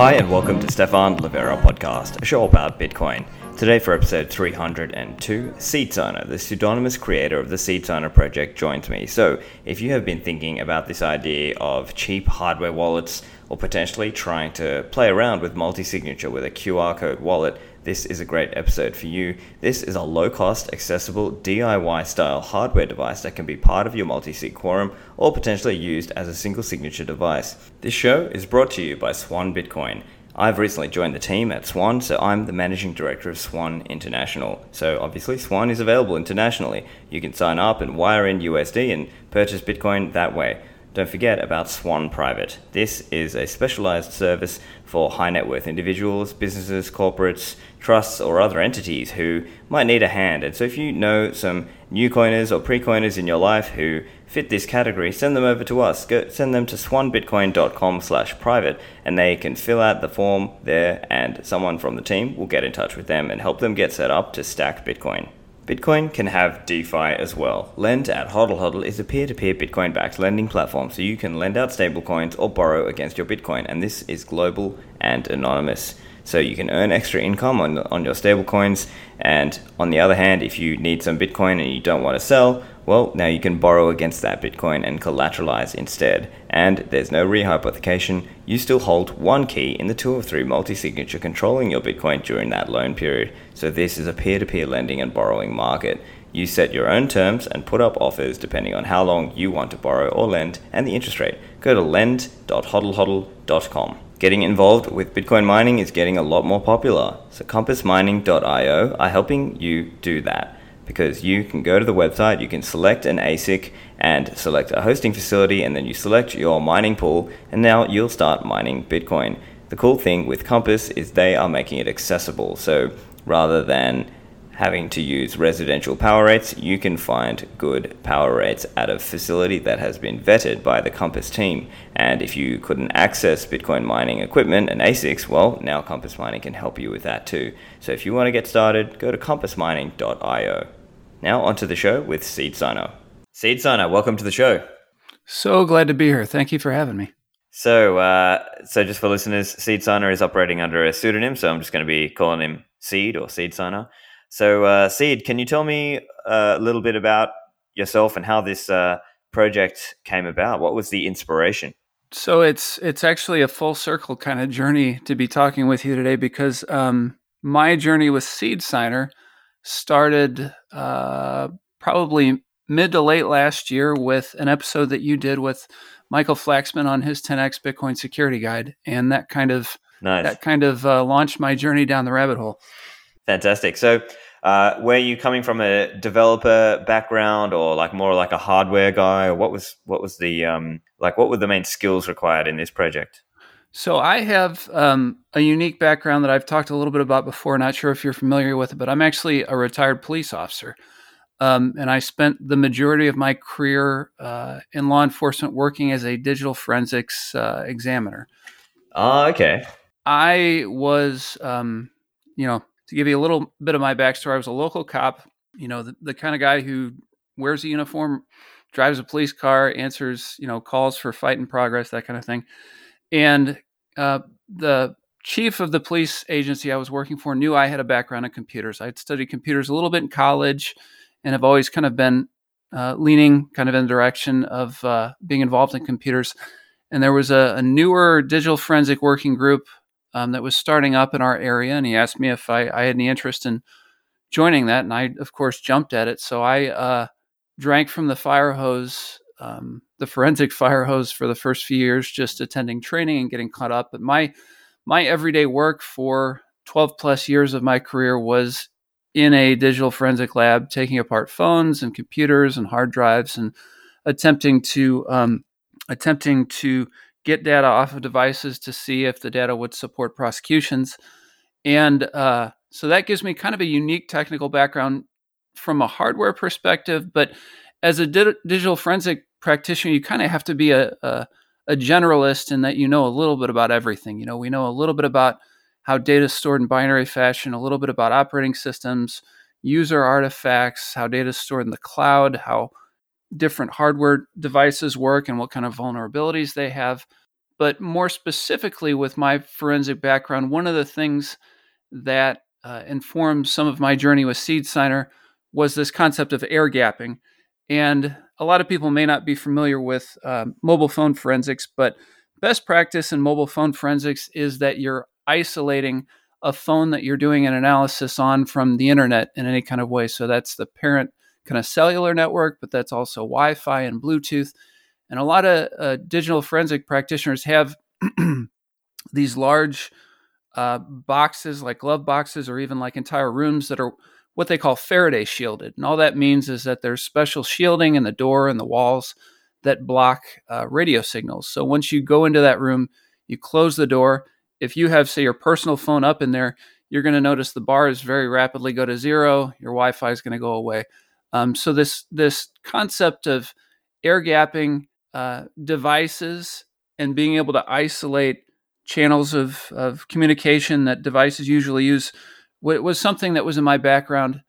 Hi, and welcome to Stefan Livera podcast, a show about Bitcoin. Today, for episode 302, Seedsigner, the pseudonymous creator of the Seedsigner project, joins me. So, if you have been thinking about this idea of cheap hardware wallets or potentially trying to play around with multi signature with a QR code wallet, this is a great episode for you. This is a low cost, accessible, DIY style hardware device that can be part of your multi sig quorum or potentially used as a single signature device. This show is brought to you by Swan Bitcoin. I've recently joined the team at Swan, so I'm the managing director of Swan International. So obviously, Swan is available internationally. You can sign up and wire in USD and purchase Bitcoin that way. Don't forget about Swan Private. This is a specialized service for high net worth individuals, businesses, corporates, trusts, or other entities who might need a hand. And so, if you know some new coiners or pre coiners in your life who fit this category, send them over to us. Go, send them to swanbitcoin.com slash private and they can fill out the form there and someone from the team will get in touch with them and help them get set up to stack Bitcoin. Bitcoin can have DeFi as well. Lend at Hodl Hodl is a peer to peer Bitcoin backed lending platform, so you can lend out stablecoins or borrow against your Bitcoin, and this is global and anonymous. So you can earn extra income on, on your stablecoins, and on the other hand, if you need some Bitcoin and you don't want to sell, well, now you can borrow against that Bitcoin and collateralize instead. And there's no rehypothecation. You still hold one key in the two of three multi signature controlling your Bitcoin during that loan period. So this is a peer to peer lending and borrowing market. You set your own terms and put up offers depending on how long you want to borrow or lend and the interest rate. Go to lend.hodlhodl.com. Getting involved with Bitcoin mining is getting a lot more popular. So compassmining.io are helping you do that because you can go to the website, you can select an ASIC and select a hosting facility, and then you select your mining pool, and now you'll start mining Bitcoin. The cool thing with Compass is they are making it accessible. So rather than having to use residential power rates, you can find good power rates at a facility that has been vetted by the Compass team. And if you couldn't access Bitcoin mining equipment and ASICs, well, now Compass Mining can help you with that too. So if you want to get started, go to compassmining.io. Now onto the show with Seed Signer. Seed Signer, welcome to the show. So glad to be here. Thank you for having me. So, uh, so just for listeners, Seed Signer is operating under a pseudonym, so I'm just going to be calling him Seed or Seed Signer. So, uh, Seed, can you tell me uh, a little bit about yourself and how this uh, project came about? What was the inspiration? So it's it's actually a full circle kind of journey to be talking with you today because um, my journey with Seedsigner started uh, probably mid to late last year with an episode that you did with Michael Flaxman on his 10x Bitcoin security guide, and that kind of nice. that kind of uh, launched my journey down the rabbit hole. Fantastic. So, uh, were you coming from a developer background, or like more like a hardware guy, or what was what was the um, like what were the main skills required in this project? So I have um, a unique background that I've talked a little bit about before. Not sure if you're familiar with it, but I'm actually a retired police officer, um, and I spent the majority of my career uh, in law enforcement working as a digital forensics uh, examiner. Oh, okay. I was, um, you know, to give you a little bit of my backstory, I was a local cop. You know, the, the kind of guy who wears a uniform, drives a police car, answers, you know, calls for fight in progress, that kind of thing and uh, the chief of the police agency I was working for knew I had a background in computers. I had studied computers a little bit in college and have always kind of been uh, leaning kind of in the direction of uh, being involved in computers. And there was a, a newer digital forensic working group um, that was starting up in our area. And he asked me if I, I, had any interest in joining that. And I, of course, jumped at it. So I uh, drank from the fire hose um, the forensic fire hose for the first few years, just attending training and getting caught up. But my my everyday work for 12 plus years of my career was in a digital forensic lab, taking apart phones and computers and hard drives and attempting to um, attempting to get data off of devices to see if the data would support prosecutions. And uh, so that gives me kind of a unique technical background from a hardware perspective, but as a di- digital forensic practitioner, you kind of have to be a, a, a generalist in that you know a little bit about everything. You know, we know a little bit about how data is stored in binary fashion, a little bit about operating systems, user artifacts, how data is stored in the cloud, how different hardware devices work, and what kind of vulnerabilities they have. but more specifically with my forensic background, one of the things that uh, informed some of my journey with Seed Signer was this concept of air gapping. And a lot of people may not be familiar with uh, mobile phone forensics, but best practice in mobile phone forensics is that you're isolating a phone that you're doing an analysis on from the internet in any kind of way. So that's the parent kind of cellular network, but that's also Wi Fi and Bluetooth. And a lot of uh, digital forensic practitioners have these large uh, boxes, like glove boxes, or even like entire rooms that are what they call Faraday shielded. And all that means is that there's special shielding in the door and the walls that block uh, radio signals. So once you go into that room, you close the door. If you have, say, your personal phone up in there, you're going to notice the bars very rapidly go to zero. Your Wi-Fi is going to go away. Um, so this this concept of air gapping uh, devices and being able to isolate channels of, of communication that devices usually use was something that was in my background.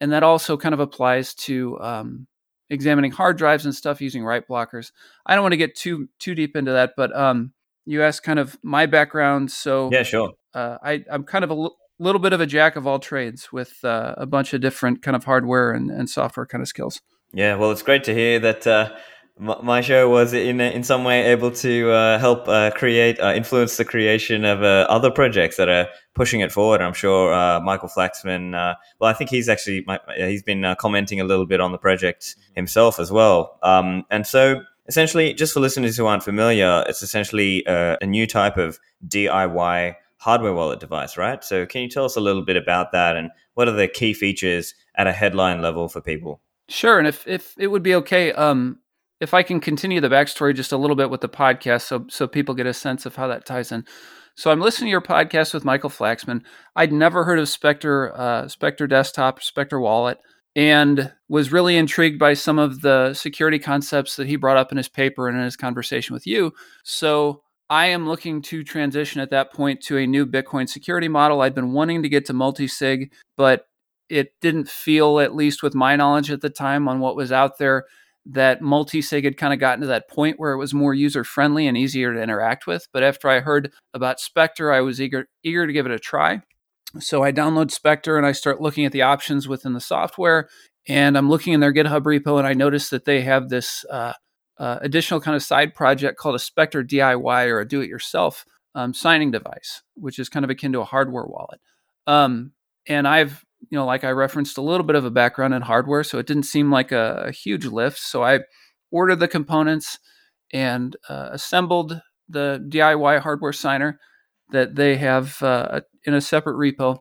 And that also kind of applies to um, examining hard drives and stuff using write blockers. I don't want to get too too deep into that, but um, you asked kind of my background. So yeah, sure. Uh, I, I'm kind of a l- little bit of a jack of all trades with uh, a bunch of different kind of hardware and, and software kind of skills. Yeah, well, it's great to hear that uh, my show was in in some way able to uh, help uh, create uh, influence the creation of uh, other projects that are pushing it forward. I'm sure uh, Michael Flaxman. Uh, well, I think he's actually he's been commenting a little bit on the project himself as well. Um, and so, essentially, just for listeners who aren't familiar, it's essentially a, a new type of DIY hardware wallet device, right? So, can you tell us a little bit about that and what are the key features at a headline level for people? Sure, and if if it would be okay, um, if I can continue the backstory just a little bit with the podcast, so so people get a sense of how that ties in. So I'm listening to your podcast with Michael Flaxman. I'd never heard of Spectre, uh, Spectre Desktop, Spectre Wallet, and was really intrigued by some of the security concepts that he brought up in his paper and in his conversation with you. So I am looking to transition at that point to a new Bitcoin security model. I'd been wanting to get to multi-sig, but it didn't feel, at least with my knowledge at the time on what was out there, that multi-sig had kind of gotten to that point where it was more user friendly and easier to interact with. But after I heard about Spectre, I was eager eager to give it a try. So I download Spectre and I start looking at the options within the software. And I'm looking in their GitHub repo and I notice that they have this uh, uh, additional kind of side project called a Spectre DIY or a do-it-yourself um, signing device, which is kind of akin to a hardware wallet. Um, and I've you know, like I referenced a little bit of a background in hardware, so it didn't seem like a, a huge lift. So I ordered the components and uh, assembled the DIY hardware signer that they have uh, in a separate repo.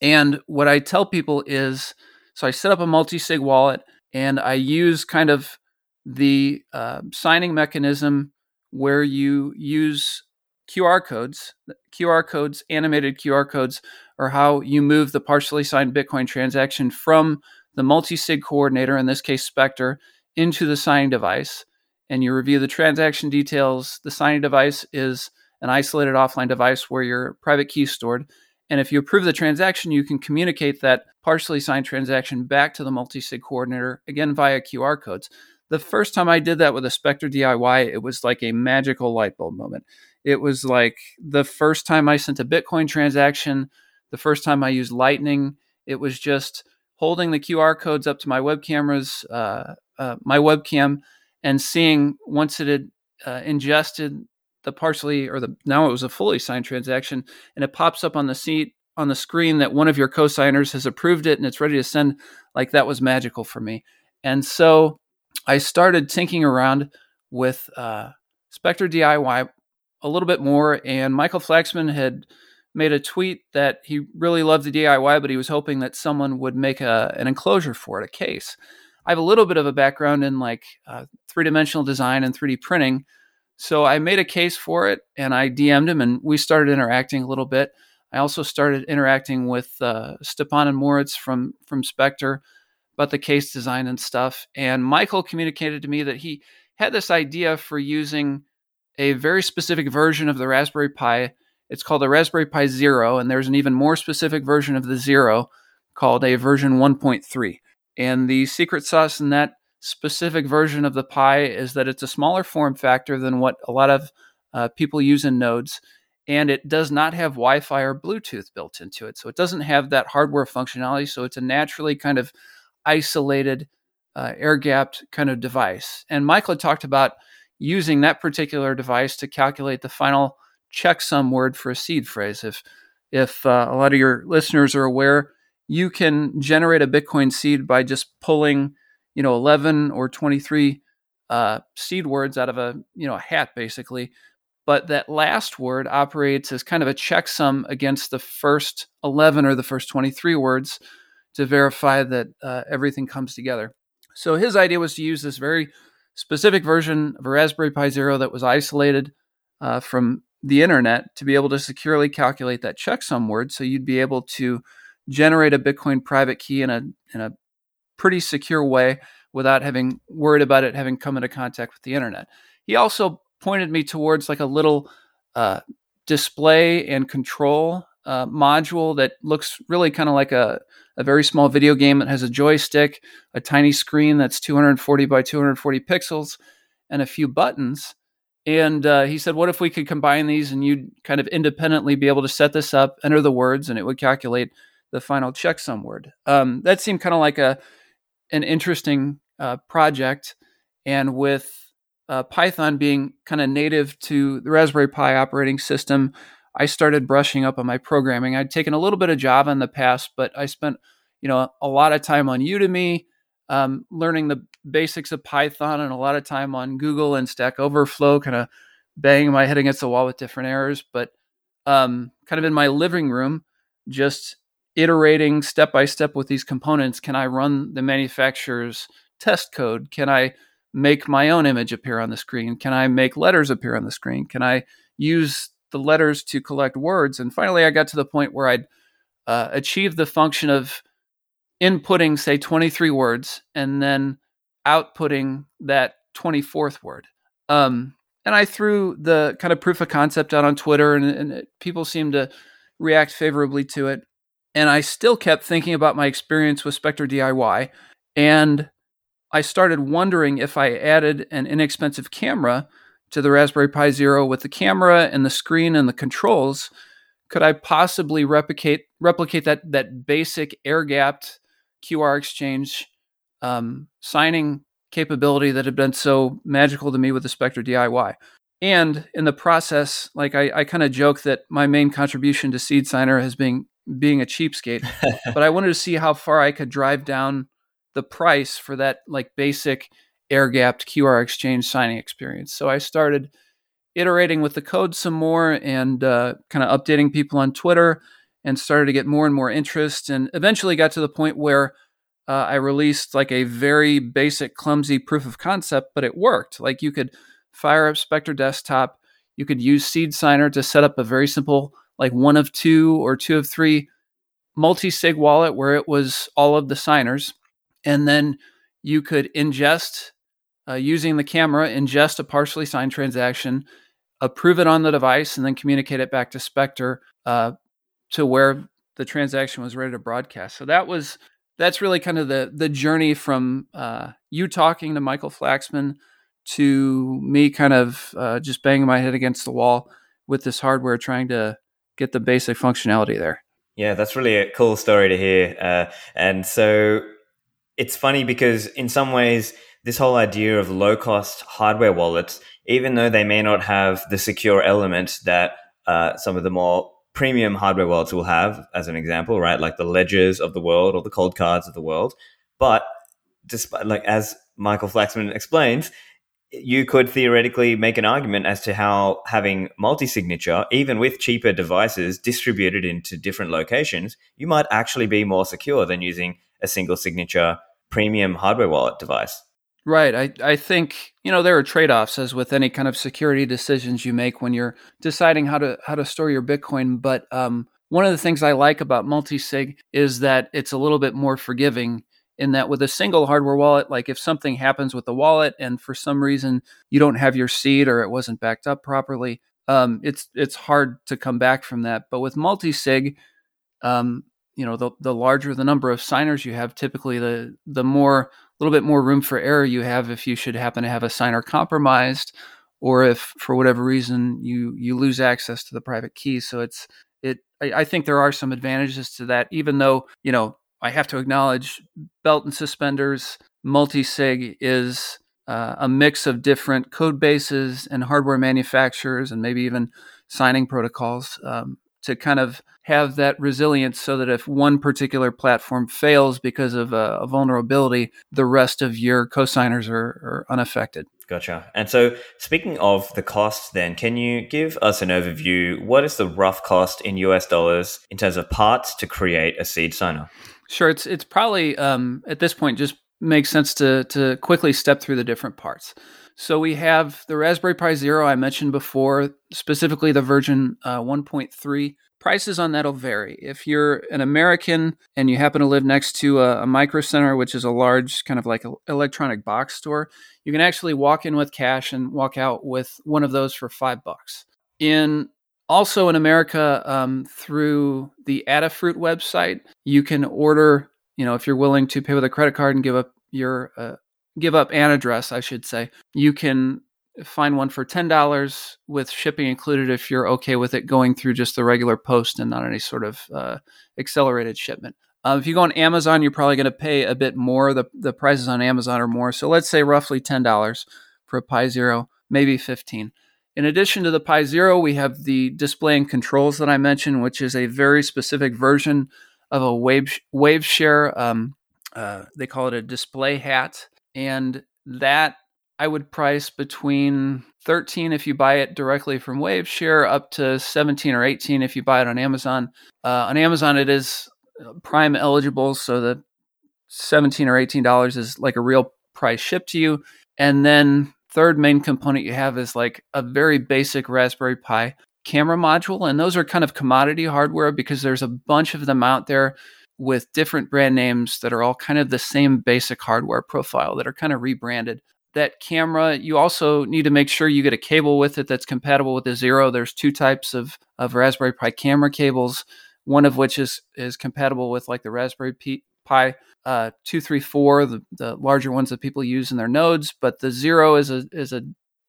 And what I tell people is so I set up a multi sig wallet and I use kind of the uh, signing mechanism where you use QR codes, QR codes, animated QR codes or how you move the partially signed Bitcoin transaction from the multi sig coordinator, in this case Spectre, into the signing device. And you review the transaction details. The signing device is an isolated offline device where your private key is stored. And if you approve the transaction, you can communicate that partially signed transaction back to the multi sig coordinator, again via QR codes. The first time I did that with a Spectre DIY, it was like a magical light bulb moment. It was like the first time I sent a Bitcoin transaction the first time I used Lightning, it was just holding the QR codes up to my web cameras, uh, uh, my webcam, and seeing once it had uh, ingested the partially or the now it was a fully signed transaction, and it pops up on the seat on the screen that one of your co-signers has approved it and it's ready to send. Like that was magical for me, and so I started tinking around with uh, Spectre DIY a little bit more, and Michael Flaxman had made a tweet that he really loved the DIY, but he was hoping that someone would make a, an enclosure for it, a case. I have a little bit of a background in like uh, three dimensional design and 3D printing. So I made a case for it and I DM'd him and we started interacting a little bit. I also started interacting with uh, Stepan and Moritz from, from Spectre about the case design and stuff. And Michael communicated to me that he had this idea for using a very specific version of the Raspberry Pi it's called a Raspberry Pi Zero, and there's an even more specific version of the Zero called a version 1.3. And the secret sauce in that specific version of the Pi is that it's a smaller form factor than what a lot of uh, people use in nodes. And it does not have Wi Fi or Bluetooth built into it. So it doesn't have that hardware functionality. So it's a naturally kind of isolated, uh, air gapped kind of device. And Michael talked about using that particular device to calculate the final checksum word for a seed phrase. If if uh, a lot of your listeners are aware, you can generate a Bitcoin seed by just pulling, you know, 11 or 23 uh, seed words out of a, you know, a hat basically. But that last word operates as kind of a checksum against the first 11 or the first 23 words to verify that uh, everything comes together. So his idea was to use this very specific version of a Raspberry Pi Zero that was isolated uh, from the internet to be able to securely calculate that checksum word. So you'd be able to generate a Bitcoin private key in a in a pretty secure way without having worried about it having come into contact with the internet. He also pointed me towards like a little uh, display and control uh, module that looks really kind of like a, a very small video game that has a joystick, a tiny screen that's 240 by 240 pixels, and a few buttons. And uh, he said, What if we could combine these and you'd kind of independently be able to set this up, enter the words, and it would calculate the final checksum word? Um, that seemed kind of like a an interesting uh, project. And with uh, Python being kind of native to the Raspberry Pi operating system, I started brushing up on my programming. I'd taken a little bit of Java in the past, but I spent you know a lot of time on Udemy um, learning the basics of Python and a lot of time on Google and Stack Overflow, kind of banging my head against the wall with different errors. But um, kind of in my living room, just iterating step by step with these components. Can I run the manufacturer's test code? Can I make my own image appear on the screen? Can I make letters appear on the screen? Can I use the letters to collect words? And finally, I got to the point where I'd uh, achieve the function of inputting, say, 23 words and then outputting that 24th word. Um, and I threw the kind of proof of concept out on Twitter, and, and it, people seemed to react favorably to it. And I still kept thinking about my experience with Spectre DIY. And I started wondering if I added an inexpensive camera to the Raspberry Pi Zero with the camera and the screen and the controls, could I possibly replicate replicate that that basic air gapped QR exchange um, signing capability that had been so magical to me with the Spectre DIY. And in the process, like I, I kind of joke that my main contribution to Seed Signer has been being a cheapskate, but I wanted to see how far I could drive down the price for that like basic air gapped QR exchange signing experience. So I started iterating with the code some more and uh, kind of updating people on Twitter and started to get more and more interest and eventually got to the point where uh, I released like a very basic, clumsy proof of concept, but it worked. Like you could fire up Spectre Desktop, you could use Seed Signer to set up a very simple, like one of two or two of three multi sig wallet where it was all of the signers. And then you could ingest, uh, using the camera, ingest a partially signed transaction, approve it on the device, and then communicate it back to Spectre uh, to where the transaction was ready to broadcast. So that was that's really kind of the the journey from uh, you talking to Michael Flaxman to me kind of uh, just banging my head against the wall with this hardware, trying to get the basic functionality there. Yeah, that's really a cool story to hear. Uh, and so it's funny because in some ways, this whole idea of low cost hardware wallets, even though they may not have the secure element that uh, some of the more premium hardware wallets will have, as an example, right? Like the ledgers of the world or the Coldcards of the world. But despite, like, as Michael Flaxman explains, you could theoretically make an argument as to how having multi signature, even with cheaper devices distributed into different locations, you might actually be more secure than using a single signature premium hardware wallet device. Right. I, I think, you know, there are trade-offs as with any kind of security decisions you make when you're deciding how to how to store your Bitcoin. But um, one of the things I like about multi-sig is that it's a little bit more forgiving in that with a single hardware wallet, like if something happens with the wallet and for some reason you don't have your seed or it wasn't backed up properly, um, it's it's hard to come back from that. But with multi-sig, um, you know, the the larger the number of signers you have, typically the the more little bit more room for error you have if you should happen to have a signer compromised or if for whatever reason you you lose access to the private key. So it's it. I, I think there are some advantages to that, even though you know I have to acknowledge belt and suspenders multi-sig is uh, a mix of different code bases and hardware manufacturers and maybe even signing protocols um, to kind of have that resilience so that if one particular platform fails because of a, a vulnerability, the rest of your cosigners are, are unaffected. Gotcha. And so, speaking of the cost, then, can you give us an overview? What is the rough cost in US dollars in terms of parts to create a seed signer? Sure. It's it's probably um, at this point just makes sense to to quickly step through the different parts. So we have the Raspberry Pi Zero I mentioned before, specifically the version uh, 1.3. Prices on that'll vary. If you're an American and you happen to live next to a, a micro center, which is a large kind of like electronic box store, you can actually walk in with cash and walk out with one of those for five bucks. In also in America, um, through the Adafruit website, you can order. You know, if you're willing to pay with a credit card and give up your uh, give up an address, I should say, you can find one for $10 with shipping included if you're okay with it going through just the regular post and not any sort of uh, accelerated shipment. Uh, if you go on Amazon, you're probably going to pay a bit more. The, the prices on Amazon are more. So let's say roughly $10 for a Pi Zero, maybe 15 In addition to the Pi Zero, we have the display and controls that I mentioned, which is a very specific version of a wave, wave share. Um, uh, they call it a display hat and that I would price between 13 if you buy it directly from Waveshare, up to 17 or 18 if you buy it on Amazon. Uh, on Amazon, it is uh, Prime eligible, so the 17 or 18 dollars is like a real price shipped to you. And then third main component you have is like a very basic Raspberry Pi camera module, and those are kind of commodity hardware because there's a bunch of them out there with different brand names that are all kind of the same basic hardware profile that are kind of rebranded. That camera, you also need to make sure you get a cable with it that's compatible with the Zero. There's two types of, of Raspberry Pi camera cables, one of which is, is compatible with like the Raspberry Pi uh, 234, the, the larger ones that people use in their nodes, but the Zero is a, is a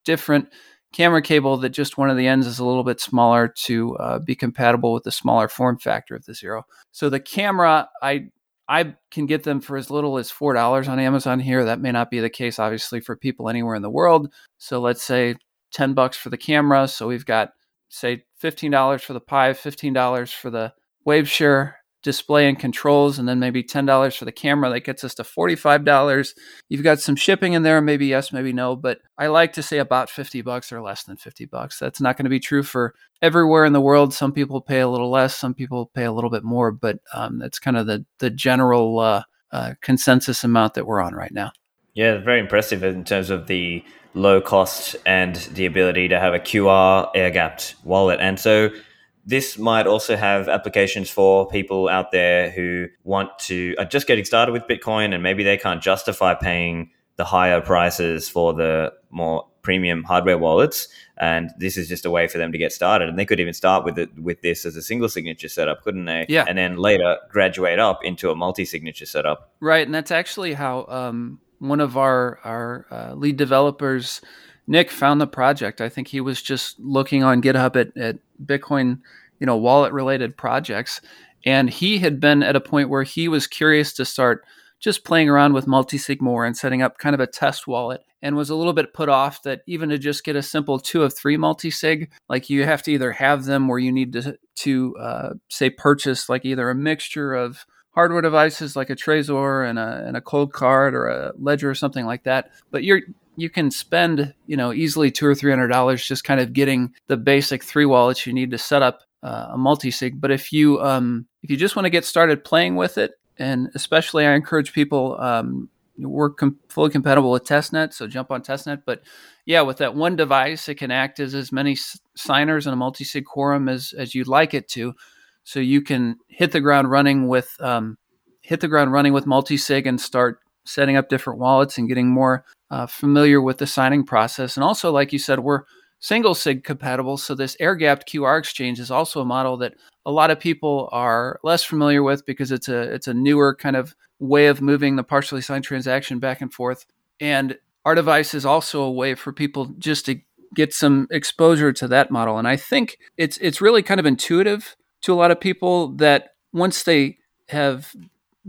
different camera cable that just one of the ends is a little bit smaller to uh, be compatible with the smaller form factor of the Zero. So the camera, I I can get them for as little as four dollars on Amazon here. That may not be the case, obviously, for people anywhere in the world. So let's say ten bucks for the camera. So we've got say fifteen dollars for the Pi, fifteen dollars for the Waveshare, display and controls, and then maybe $10 for the camera. That gets us to $45. You've got some shipping in there, maybe yes, maybe no, but I like to say about 50 bucks or less than 50 bucks. That's not going to be true for everywhere in the world. Some people pay a little less, some people pay a little bit more, but um, that's kind of the, the general uh, uh, consensus amount that we're on right now. Yeah, very impressive in terms of the low cost and the ability to have a QR air gapped wallet. And so this might also have applications for people out there who want to are just getting started with Bitcoin and maybe they can't justify paying the higher prices for the more premium hardware wallets. And this is just a way for them to get started. And they could even start with it with this as a single signature setup couldn't they? Yeah. And then later graduate up into a multi-signature setup. Right. And that's actually how um, one of our our uh, lead developers Nick found the project. I think he was just looking on GitHub at, at Bitcoin, you know, wallet related projects. And he had been at a point where he was curious to start just playing around with multisig more and setting up kind of a test wallet and was a little bit put off that even to just get a simple two of three multisig, like you have to either have them where you need to, to uh, say purchase like either a mixture of hardware devices like a Trezor and a, and a Coldcard or a Ledger or something like that. But you're you can spend you know easily two or three hundred dollars just kind of getting the basic three wallets you need to set up uh, a multi-sig. But if you um, if you just want to get started playing with it, and especially I encourage people um, work com- fully compatible with testnet, so jump on testnet. But yeah, with that one device, it can act as as many s- signers in a multi-sig quorum as as you'd like it to. So you can hit the ground running with um, hit the ground running with multi-sig and start setting up different wallets and getting more uh, familiar with the signing process. And also, like you said, we're single sig compatible. So this air gapped QR exchange is also a model that a lot of people are less familiar with because it's a it's a newer kind of way of moving the partially signed transaction back and forth. And our device is also a way for people just to get some exposure to that model. And I think it's it's really kind of intuitive to a lot of people that once they have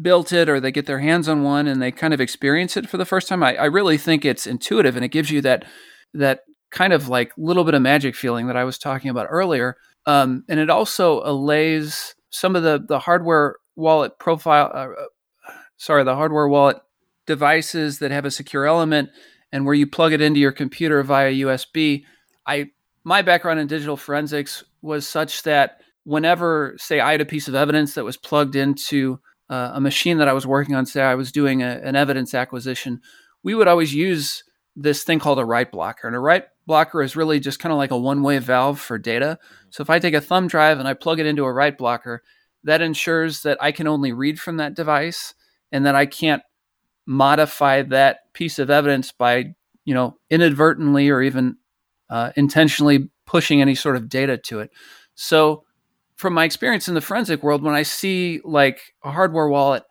built it or they get their hands on one and they kind of experience it for the first time, I, I really think it's intuitive and it gives you that that kind of like little bit of magic feeling that I was talking about earlier. Um, and it also allays some of the the hardware wallet profile. Uh, uh sorry, the hardware wallet devices that have a secure element and where you plug it into your computer via USB. I my background in digital forensics was such that whenever, say, I had a piece of evidence that was plugged into uh, a machine that I was working on, say I was doing a, an evidence acquisition, we would always use this thing called a write blocker. And a write blocker is really just kind of like a one way valve for data. So if I take a thumb drive and I plug it into a write blocker, that ensures that I can only read from that device and that I can't modify that piece of evidence by, you know, inadvertently or even uh, intentionally pushing any sort of data to it. So from my experience in the forensic world, when I see like a hardware wallet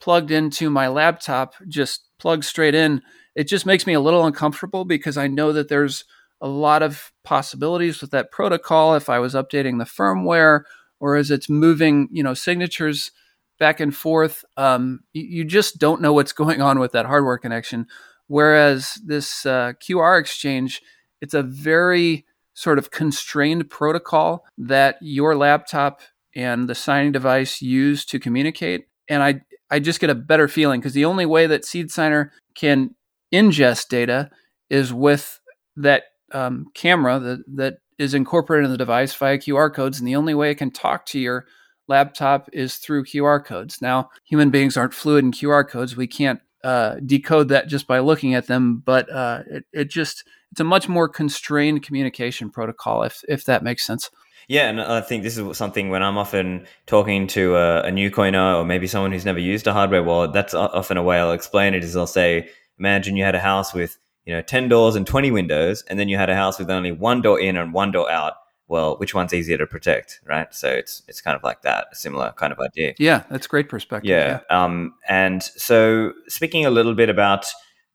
plugged into my laptop, just plugged straight in, it just makes me a little uncomfortable because I know that there's a lot of possibilities with that protocol if I was updating the firmware or as it's moving, you know, signatures back and forth. Um, you, you, just don't know what's going on with that hardware connection. Whereas this uh, QR exchange, it's a very sort of constrained protocol that your laptop and the signing device use to communicate. And I, I just get a better feeling because the only way that Seed Signer can ingest data is with that um, camera that, that is incorporated in the device via QR codes. And the only way it can talk to your laptop is through QR codes. Now, human beings aren't fluid in QR codes. We can't uh, decode that just by looking at them, but uh, it, it just it's a much more constrained communication protocol, if if that makes sense. Yeah, and I think this is something when I'm often talking to a, a new coiner or maybe someone who's never used a hardware wallet. That's often a way I'll explain it. Is I'll say, imagine you had a house with you know ten doors and twenty windows, and then you had a house with only one door in and one door out. Well, which one's easier to protect, right? So it's it's kind of like that, a similar kind of idea. Yeah, that's great perspective. Yeah. yeah. Um, and so speaking a little bit about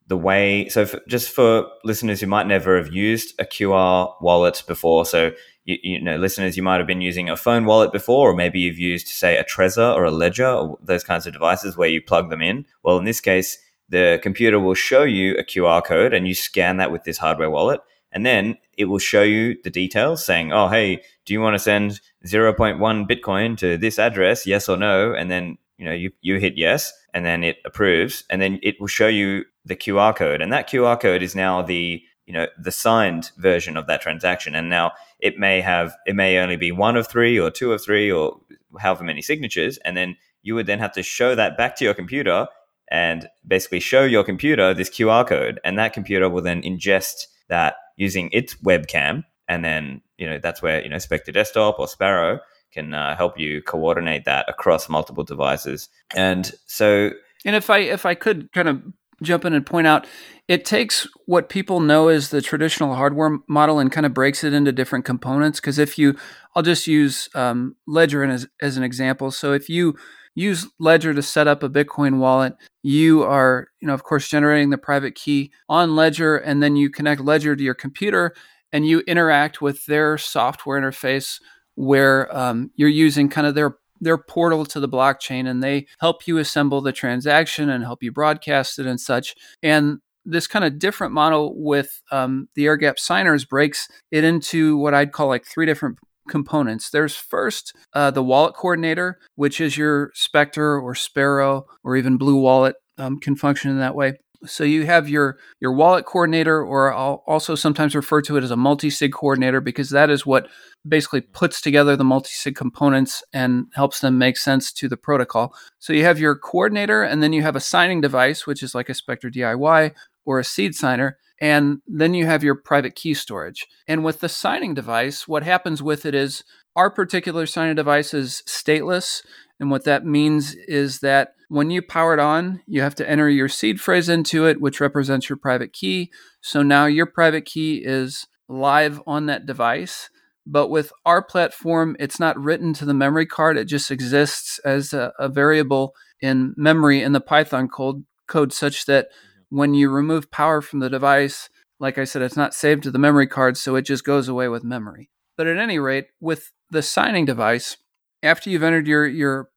the way so just for listeners who might never have used a qr wallet before so you, you, know listeners you might have been using a phone wallet before or maybe you've used say a trezor or a ledger or those kinds of devices where you plug them in. Well in this case the computer will show you a qr code and you scan that with this hardware wallet. And then it will show you the details saying oh hey do you want to send 0.1 bitcoin to this address? Yes or no? And then you know you, you hit yes and then it approves. And then it will show you the qr code. And that qr code is now the you know the signed version of that transaction. And now it may have it may only be one of three or two of three or however many signatures. And then you would then have to show that back to your computer and basically show your computer this qr code. And that computer will then ingest that using its webcam. And then you know that's where you know spectre desktop or sparrow can uh, help you coordinate that across multiple devices. And so, and if I if I could kind of jump in and point out, it takes what people know as the traditional hardware model and kind of breaks it into different components. Because if you, I'll just use um, Ledger as as an example. So if you use Ledger to set up a Bitcoin wallet, you are, you know, of course, generating the private key on Ledger, and then you connect Ledger to your computer and you interact with their software interface where um, you're using kind of their their portal to the blockchain and they help you assemble the transaction and help you broadcast it and such. And this kind of different model with um, the air gap signers breaks it into what I'd call like three different components. There's first uh, the wallet coordinator, which is your Spectre or Sparrow or even Blue Wallet um, can function in that way. So you have your your wallet coordinator, or I'll also sometimes refer to it as a multi-sig coordinator because that is what basically puts together the multi-sig components and helps them make sense to the protocol. So you have your coordinator, and then you have a signing device, which is like a Spectre DIY or a seed signer, and then you have your private key storage. And with the signing device, what happens with it is our particular signing device is stateless. And what that means is that when you power it on, you have to enter your seed phrase into it, which represents your private key. So now your private key is live on that device. But with our platform, it's not written to the memory card. It just exists as a, a variable in memory in the Python code, code such that mm-hmm. when you remove power from the device, like I said, it's not saved to the memory card, so it just goes away with memory. But at any rate, with the signing device, after you've entered your your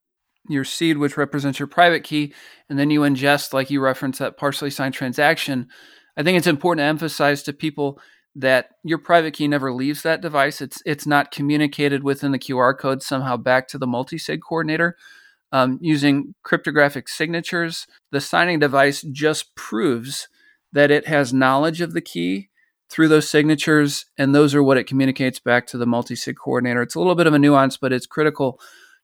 your seed, which represents your private key, and then you ingest, like you referenced, that partially signed transaction. I think it's important to emphasize to people that your private key never leaves that device. It's it's not communicated within the QR code somehow back to the multi-sig coordinator. Um, using cryptographic signatures, the signing device just proves that it has knowledge of the key through those signatures, and those are what it communicates back to the multi-sig coordinator. It's a little bit of a nuance, but it's critical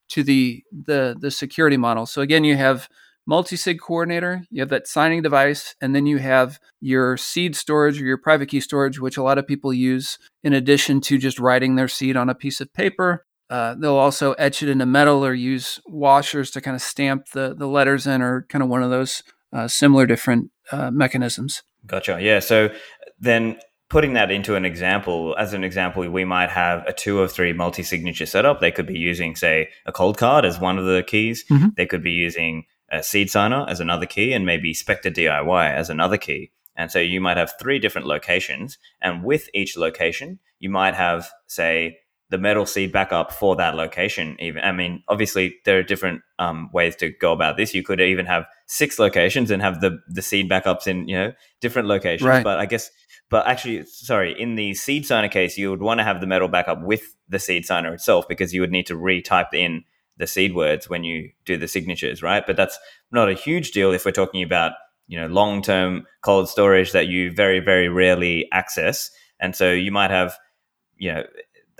to the the the security model. So again, you have multi-sig coordinator, you have that signing device, and then you have your seed storage or your private key storage, which a lot of people use in addition to just writing their seed on a piece of paper. Uh, they'll also etch it into metal or use washers to kind of stamp the, the letters in, or kind of one of those uh, similar different uh, mechanisms. Gotcha. Yeah. So then putting that into an example, as an example, we might have a two or three multi signature setup. They could be using, say, a Coldcard as one of the keys. Mm-hmm. They could be using a seed signer as another key and maybe Spectre DIY as another key. And so you might have three different locations. And with each location, you might have, say, the metal seed backup for that location. Even, I mean, obviously there are different um, ways to go about this. You could even have six locations and have the the seed backups in you know different locations. Right. But I guess, but actually, sorry, in the seed signer case, you would want to have the metal backup with the seed signer itself because you would need to retype in the seed words when you do the signatures, right? But that's not a huge deal if we're talking about you know long term cold storage that you very very rarely access, and so you might have you know.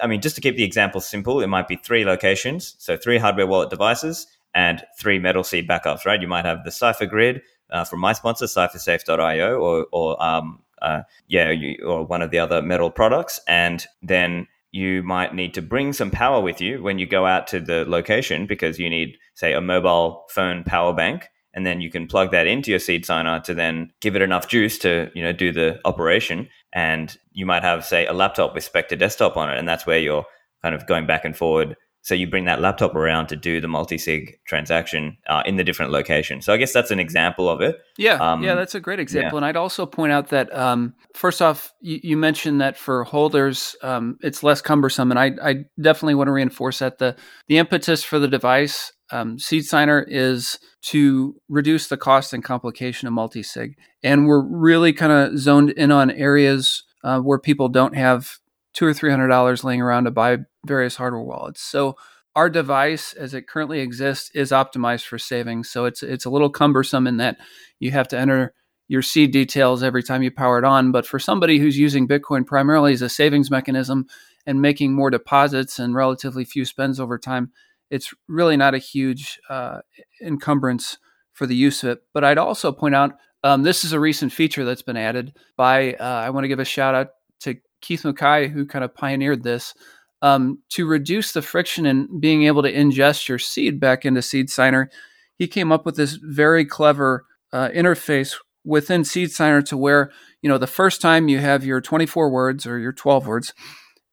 I mean, just to keep the example simple, it might be three locations, so three hardware wallet devices and three metal seed backups, right? You might have the Cipher Grid uh, from my sponsor, CipherSafe.io, or, or um, uh, yeah, you, or one of the other metal products, and then you might need to bring some power with you when you go out to the location because you need, say, a mobile phone power bank. And then you can plug that into your seed signer to then give it enough juice to, you know, do the operation. And you might have, say, a laptop with Spectre desktop on it. And that's where you're kind of going back and forward so you bring that laptop around to do the multi-sig transaction uh, in the different location. So I guess that's an example of it. Yeah, um, yeah, that's a great example. Yeah. And I'd also point out that um, first off, you, you, mentioned that for holders, um, it's less cumbersome, and I, I, definitely want to reinforce that the the impetus for the device um, Seed Signer is to reduce the cost and complication of multi-sig, and we're really kind of zoned in on areas uh, where people don't have two or three hundred dollars laying around to buy various hardware wallets. So our device, as it currently exists, is optimized for savings. So it's it's a little cumbersome in that you have to enter your seed details every time you power it on. But for somebody who's using Bitcoin primarily as a savings mechanism and making more deposits and relatively few spends over time, it's really not a huge uh, encumbrance for the use of it. But I'd also point out um, this is a recent feature that's been added by. Uh, I want to give a shout out to Keith Mukai, who kind of pioneered this, um, to reduce the friction in being able to ingest your seed back into Seed Signer, he came up with this very clever uh, interface within Seed Signer to where, you know, the first time you have your 24 words or your 12 words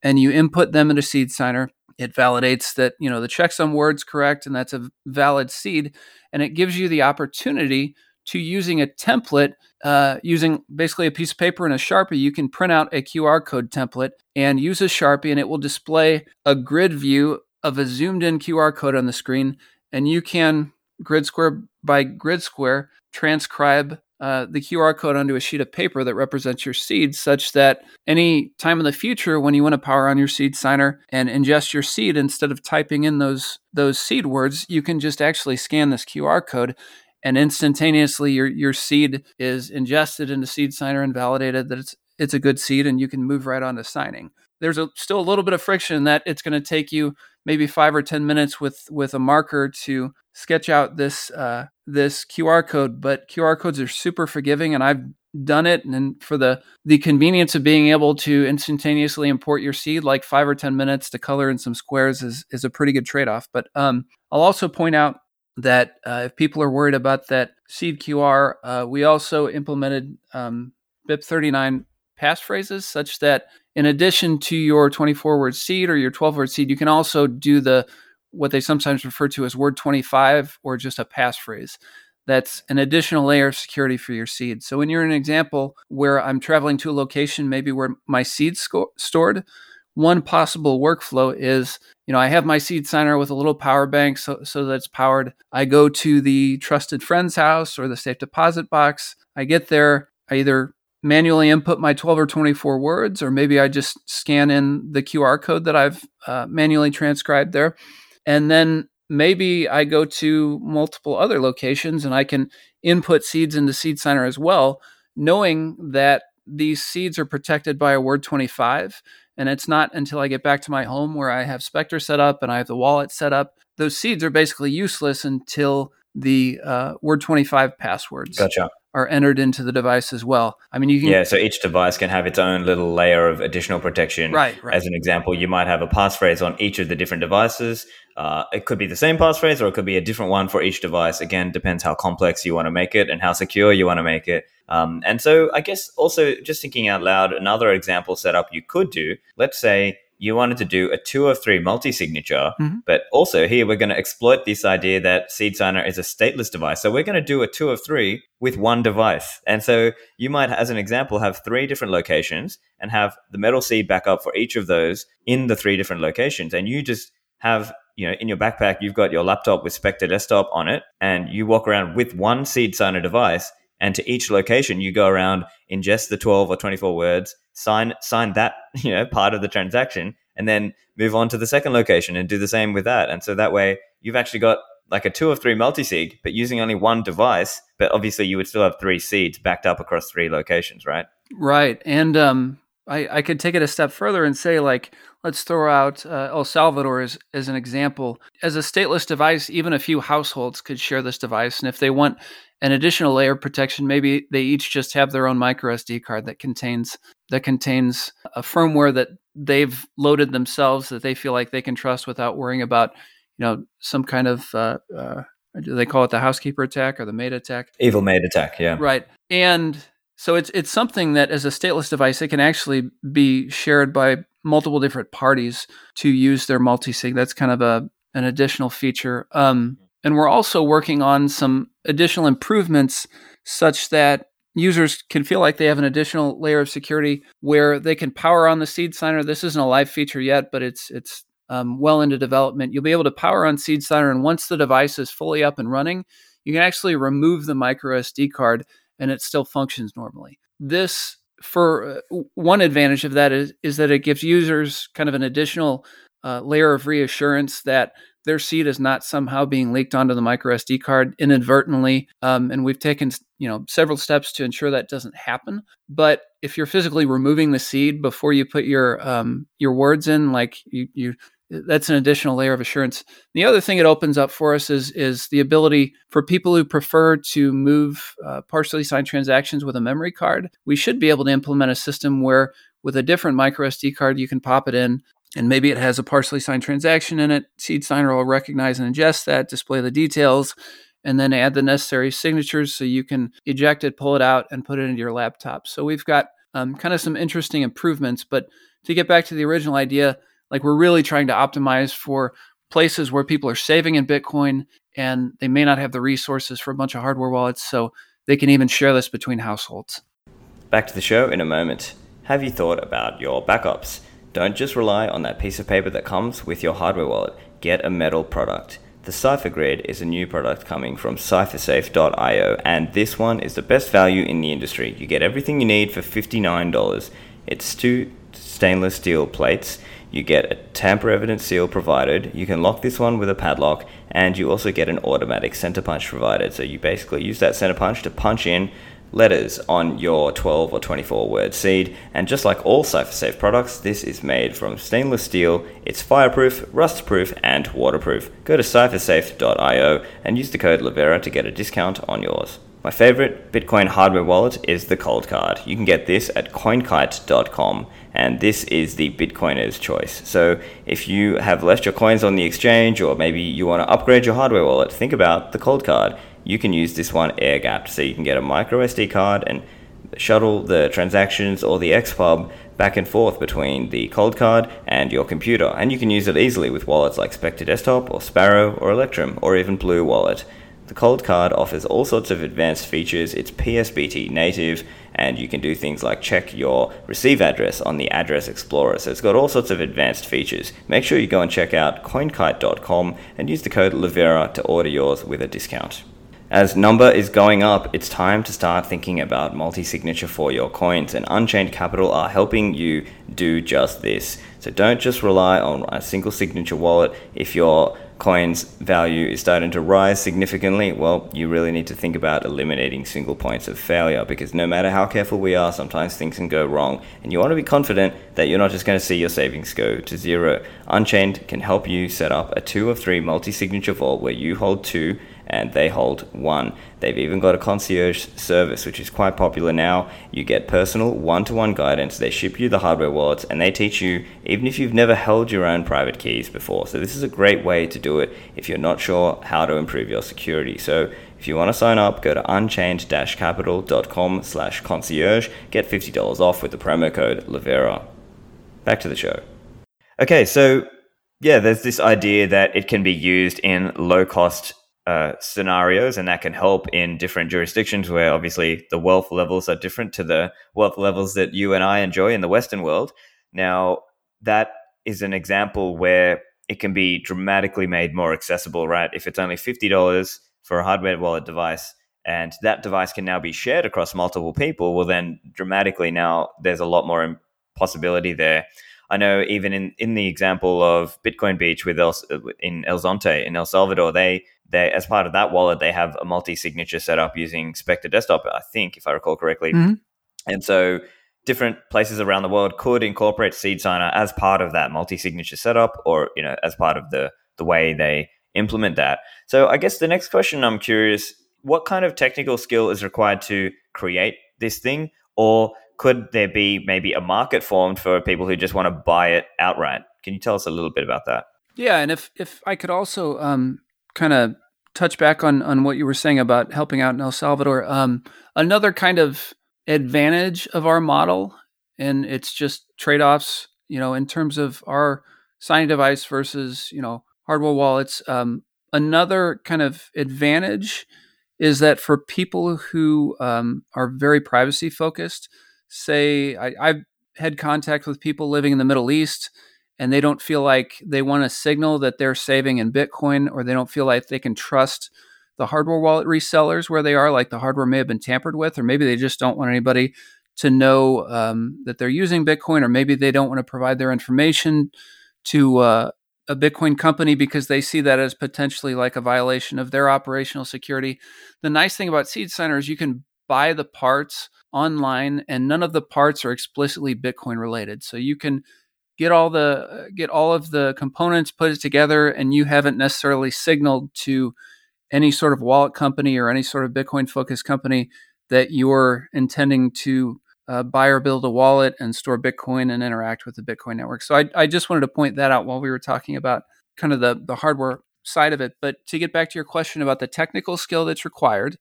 and you input them into Seed Signer, it validates that, you know, the checksum word's correct and that's a valid seed. And it gives you the opportunity to using a template, uh, using basically a piece of paper and a Sharpie, you can print out a QR code template and use a Sharpie, and it will display a grid view of a zoomed in QR code on the screen. And you can grid square by grid square transcribe uh, the QR code onto a sheet of paper that represents your seed, such that any time in the future when you want to power on your seed signer and ingest your seed, instead of typing in those those seed words, you can just actually scan this QR code and instantaneously your your seed is ingested into seed signer and validated that it's it's a good seed and you can move right on to signing there's a, still a little bit of friction that it's going to take you maybe five or ten minutes with with a marker to sketch out this uh, this QR code. But QR codes are super forgiving, and I've done it. And for the the convenience of being able to instantaneously import your seed, like five or ten minutes to color in some squares, is is a pretty good trade off. But um, I'll also point out that uh, if people are worried about that seed QR, uh, we also implemented um, BIP39 passphrases such that in addition to your 24 word seed or your 12 word seed, you can also do the what they sometimes refer to as word 25 or just a passphrase. that's an additional layer of security for your seed. So when you're in an example where I'm traveling to a location, maybe where my seed's sco- stored, one possible workflow is, you know, I have my seed signer with a little power bank so, so that it's powered. I go to the trusted friend's house or the safe deposit box. I get there, I either manually input my 12 or 24 words, or maybe I just scan in the QR code that I've uh, manually transcribed there. And then maybe I go to multiple other locations and I can input seeds into Seed Signer as well, knowing that these seeds are protected by a Word 25. And it's not until I get back to my home where I have Specter set up and I have the wallet set up. Those seeds are basically useless until the uh, Word 25 passwords. Gotcha are entered into the device as well. I mean, you can yeah. So each device can have its own little layer of additional protection. Right. right. As an example, you might have a passphrase on each of the different devices. Uh, it could be the same passphrase, or it could be a different one for each device. Again, depends how complex you want to make it and how secure you want to make it. Um, and so, I guess also just thinking out loud, another example setup you could do. Let's say you wanted to do a two of three multi signature, mm-hmm. but also here we're going to exploit this idea that Seed Signer is a stateless device. So we're going to do a two of three with one device. And so you might, as an example, have three different locations and have the metal seed backup for each of those in the three different locations. And you just have you know, in your backpack, you've got your laptop with Specter Desktop on it, and you walk around with one seed signer device. And to each location, you go around, ingest the 12 or 24 words, sign sign that you know part of the transaction and then move on to the second location and do the same with that. And so that way you've actually got like a two or three multi-sig but using only one device but obviously you would still have three seeds backed up across three locations right? Right. And um I, I could take it a step further and say like let's throw out uh, el salvador as, as an example as a stateless device even a few households could share this device and if they want an additional layer of protection. Maybe they each just have their own micro SD card that contains that contains a firmware that they've loaded themselves that they feel like they can trust without worrying about, you know, some kind of uh, uh, do they call it the housekeeper attack or the maid attack? Evil maid attack, yeah. Right, and so it's it's something that as a stateless device, it can actually be shared by multiple different parties to use their multi-sig. That's kind of a an additional feature. Um, and we're also working on some additional improvements such that users can feel like they have an additional layer of security where they can power on the seed signer. This isn't a live feature yet, but it's it's um, well into development. You'll be able to power on seed signer, and once the device is fully up and running, you can actually remove the micro SD card, and it still functions normally. This for uh, one advantage of that is is that it gives users kind of an additional uh, layer of reassurance that their seed is not somehow being leaked onto the micro SD card inadvertently. Um, and we've taken you know several steps to ensure that doesn't happen. But if you're physically removing the seed before you put your um, your words in, like you, you that's an additional layer of assurance. The other thing it opens up for us is is the ability for people who prefer to move uh, partially signed transactions with a memory card. We should be able to implement a system where with a different micro SD card, you can pop it in, and maybe it has a partially signed transaction in it. Seed Signer will recognize and ingest that, display the details, and then add the necessary signatures so you can eject it, pull it out, and put it into your laptop. So we've got um, kind of some interesting improvements. But to get back to the original idea, like we're really trying to optimize for places where people are saving in Bitcoin and they may not have the resources for a bunch of hardware wallets, so they can even share this between households. Back to the show in a moment. Have you thought about your backups? Don't just rely on that piece of paper that comes with your hardware wallet. Get a metal product. The Cypher Grid is a new product coming from cyphersafe.io, and this one is the best value in the industry. You get everything you need for $59. It's two stainless steel plates. You get a tamper evidence seal provided. You can lock this one with a padlock, and you also get an automatic center punch provided. So you basically use that center punch to punch in letters on your 12 or 24 word seed. And just like all CypherSafe products, this is made from stainless steel. It's fireproof, rust proof, and waterproof. Go to cyphersafe.io and use the code Livera to get a discount on yours. My favorite Bitcoin hardware wallet is the Coldcard. You can get this at coinkite.com, and this is the Bitcoiner's choice. So, if you have left your coins on the exchange, or maybe you want to upgrade your hardware wallet, think about the Coldcard. you can use this one air gapped. So you can get a micro SD card and shuttle the transactions or the XPub back and forth between the Coldcard and your computer. And you can use it easily with wallets like Specter Desktop or Sparrow or Electrum or even Blue Wallet. The Coldcard offers all sorts of advanced features. It's PSBT native, and you can do things like check your receive address on the Address Explorer. So it's got all sorts of advanced features. Make sure you go and check out coinkite.com and use the code Livera to order yours with a discount. As number is going up, it's time to start thinking about multi signature for your coins, and Unchained Capital are helping you do just this. So don't just rely on a single signature wallet. If your coin's value is starting to rise significantly, well, you really need to think about eliminating single points of failure because no matter how careful we are, sometimes things can go wrong. And you want to be confident that you're not just going to see your savings go to zero. Unchained can help you set up a two of three multi signature vault where you hold two and they hold one. They've even got a concierge service, which is quite popular now. You get personal one to one guidance, they ship you the hardware wallets, and they teach you even if you've never held your own private keys before. So, this is a great way to do it if you're not sure how to improve your security. So, if you want to sign up, go to unchained-capital.com slash concierge, get $50 off with the promo code Livera. Back to the show. Okay, so yeah, there's this idea that it can be used in low cost uh, scenarios, and that can help in different jurisdictions where obviously the wealth levels are different to the wealth levels that you and I enjoy in the Western world. Now, that is an example where it can be dramatically made more accessible, right? If it's only $50 for a hardware wallet device, and that device can now be shared across multiple people, well, then dramatically now there's a lot more possibility there. I know even in, in the example of Bitcoin Beach with El, in El Zonte in El Salvador, they they as part of that wallet they have a multi-signature setup using Specter Desktop, I think, if I recall correctly. Mm-hmm. And so different places around the world could incorporate Seed Signer as part of that multi-signature setup, or you know, as part of the the way they implement that. So I guess the next question I'm curious, what kind of technical skill is required to create this thing, or could there be maybe a market formed for people who just want to buy it outright? Can you tell us a little bit about that? Yeah, and if if I could also um, kind of touch back on on what you were saying about helping out in El Salvador. Um, another kind of advantage of our model, and it's just trade offs. You know, in terms of our signing device versus you know hardware wallets. Um, another kind of advantage is that for people who um, are very privacy focused, say I, I've had contact with people living in the Middle East and they don't feel like they want to signal that they're saving in Bitcoin, or they don't feel like they can trust the hardware wallet resellers where they are, like the hardware may have been tampered with, or maybe they just don't want anybody to know um, that they're using Bitcoin, or maybe they don't want to provide their information to uh, a Bitcoin company because they see that as potentially like a violation of their operational security. The nice thing about Seed Signer is you can buy the parts online, and none of the parts are explicitly Bitcoin related. So you can get all the get all of the components, put it together, and you haven't necessarily signaled to any sort of wallet company or any sort of Bitcoin focused company that you're intending to uh, buy or build a wallet and store Bitcoin and interact with the Bitcoin network. So I, I just wanted to point that out while we were talking about kind of the, the hardware side of it. But to get back to your question about the technical skill that's required,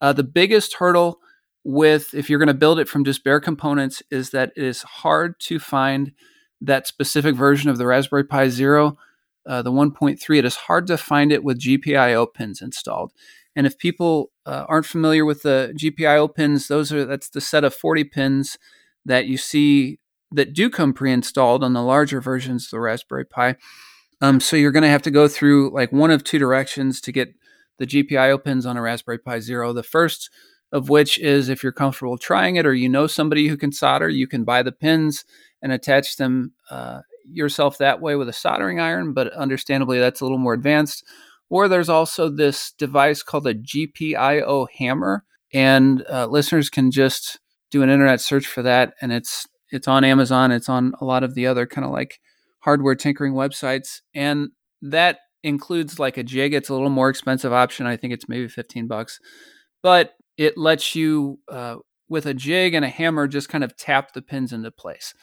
uh, the biggest hurdle with if you're going to build it from just bare components is that it is hard to find that specific version of the Raspberry Pi Zero, uh, the 1.3, it is hard to find it with GPIO pins installed. And if people uh, aren't familiar with the GPIO pins, those are that's the set of 40 pins that you see that do come pre-installed on the larger versions of the Raspberry Pi. Um, so you're going to have to go through like one of two directions to get the GPIO pins on a Raspberry Pi Zero. The first of which is if you're comfortable trying it or you know somebody who can solder, you can buy the pins and attach them uh, yourself that way with a soldering iron, but understandably that's a little more advanced. Or there's also this device called a GPIO hammer, and uh, listeners can just do an internet search for that, and it's it's on Amazon. It's on a lot of the other kind of like hardware tinkering websites, and that includes like a jig. It's a little more expensive option. I think it's maybe 15 bucks, but it lets you uh, with a jig and a hammer just kind of tap the pins into place.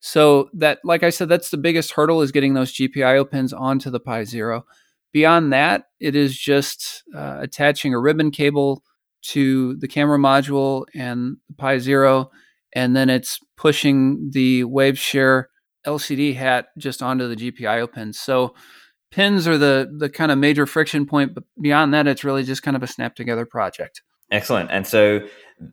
So that, like I said, that's the biggest hurdle is getting those GPIO pins onto the Pi Zero. Beyond that, it is just uh, attaching a ribbon cable to the camera module and the Pi Zero, and then it's pushing the WaveShare LCD hat just onto the GPIO pins. So pins are the the kind of major friction point, but beyond that, it's really just kind of a snap together project. Excellent. And so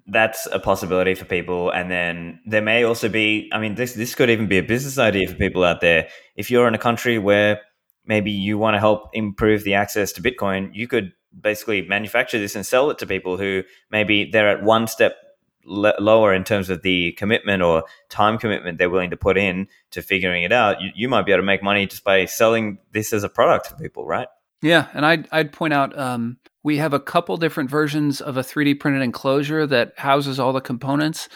that's a possibility for people. And then there may also be, I mean, this this could even be a business idea for people out there. If you're in a country where maybe you want to help improve the access to Bitcoin, you could basically manufacture this and sell it to people who maybe they're at one step lower in terms of the commitment or time commitment they're willing to put in to figuring it out. You, you might be able to make money just by selling this as a product to people, right? Yeah, and I'd I'd point out um, we have a couple different versions of a 3D printed enclosure that houses all the components,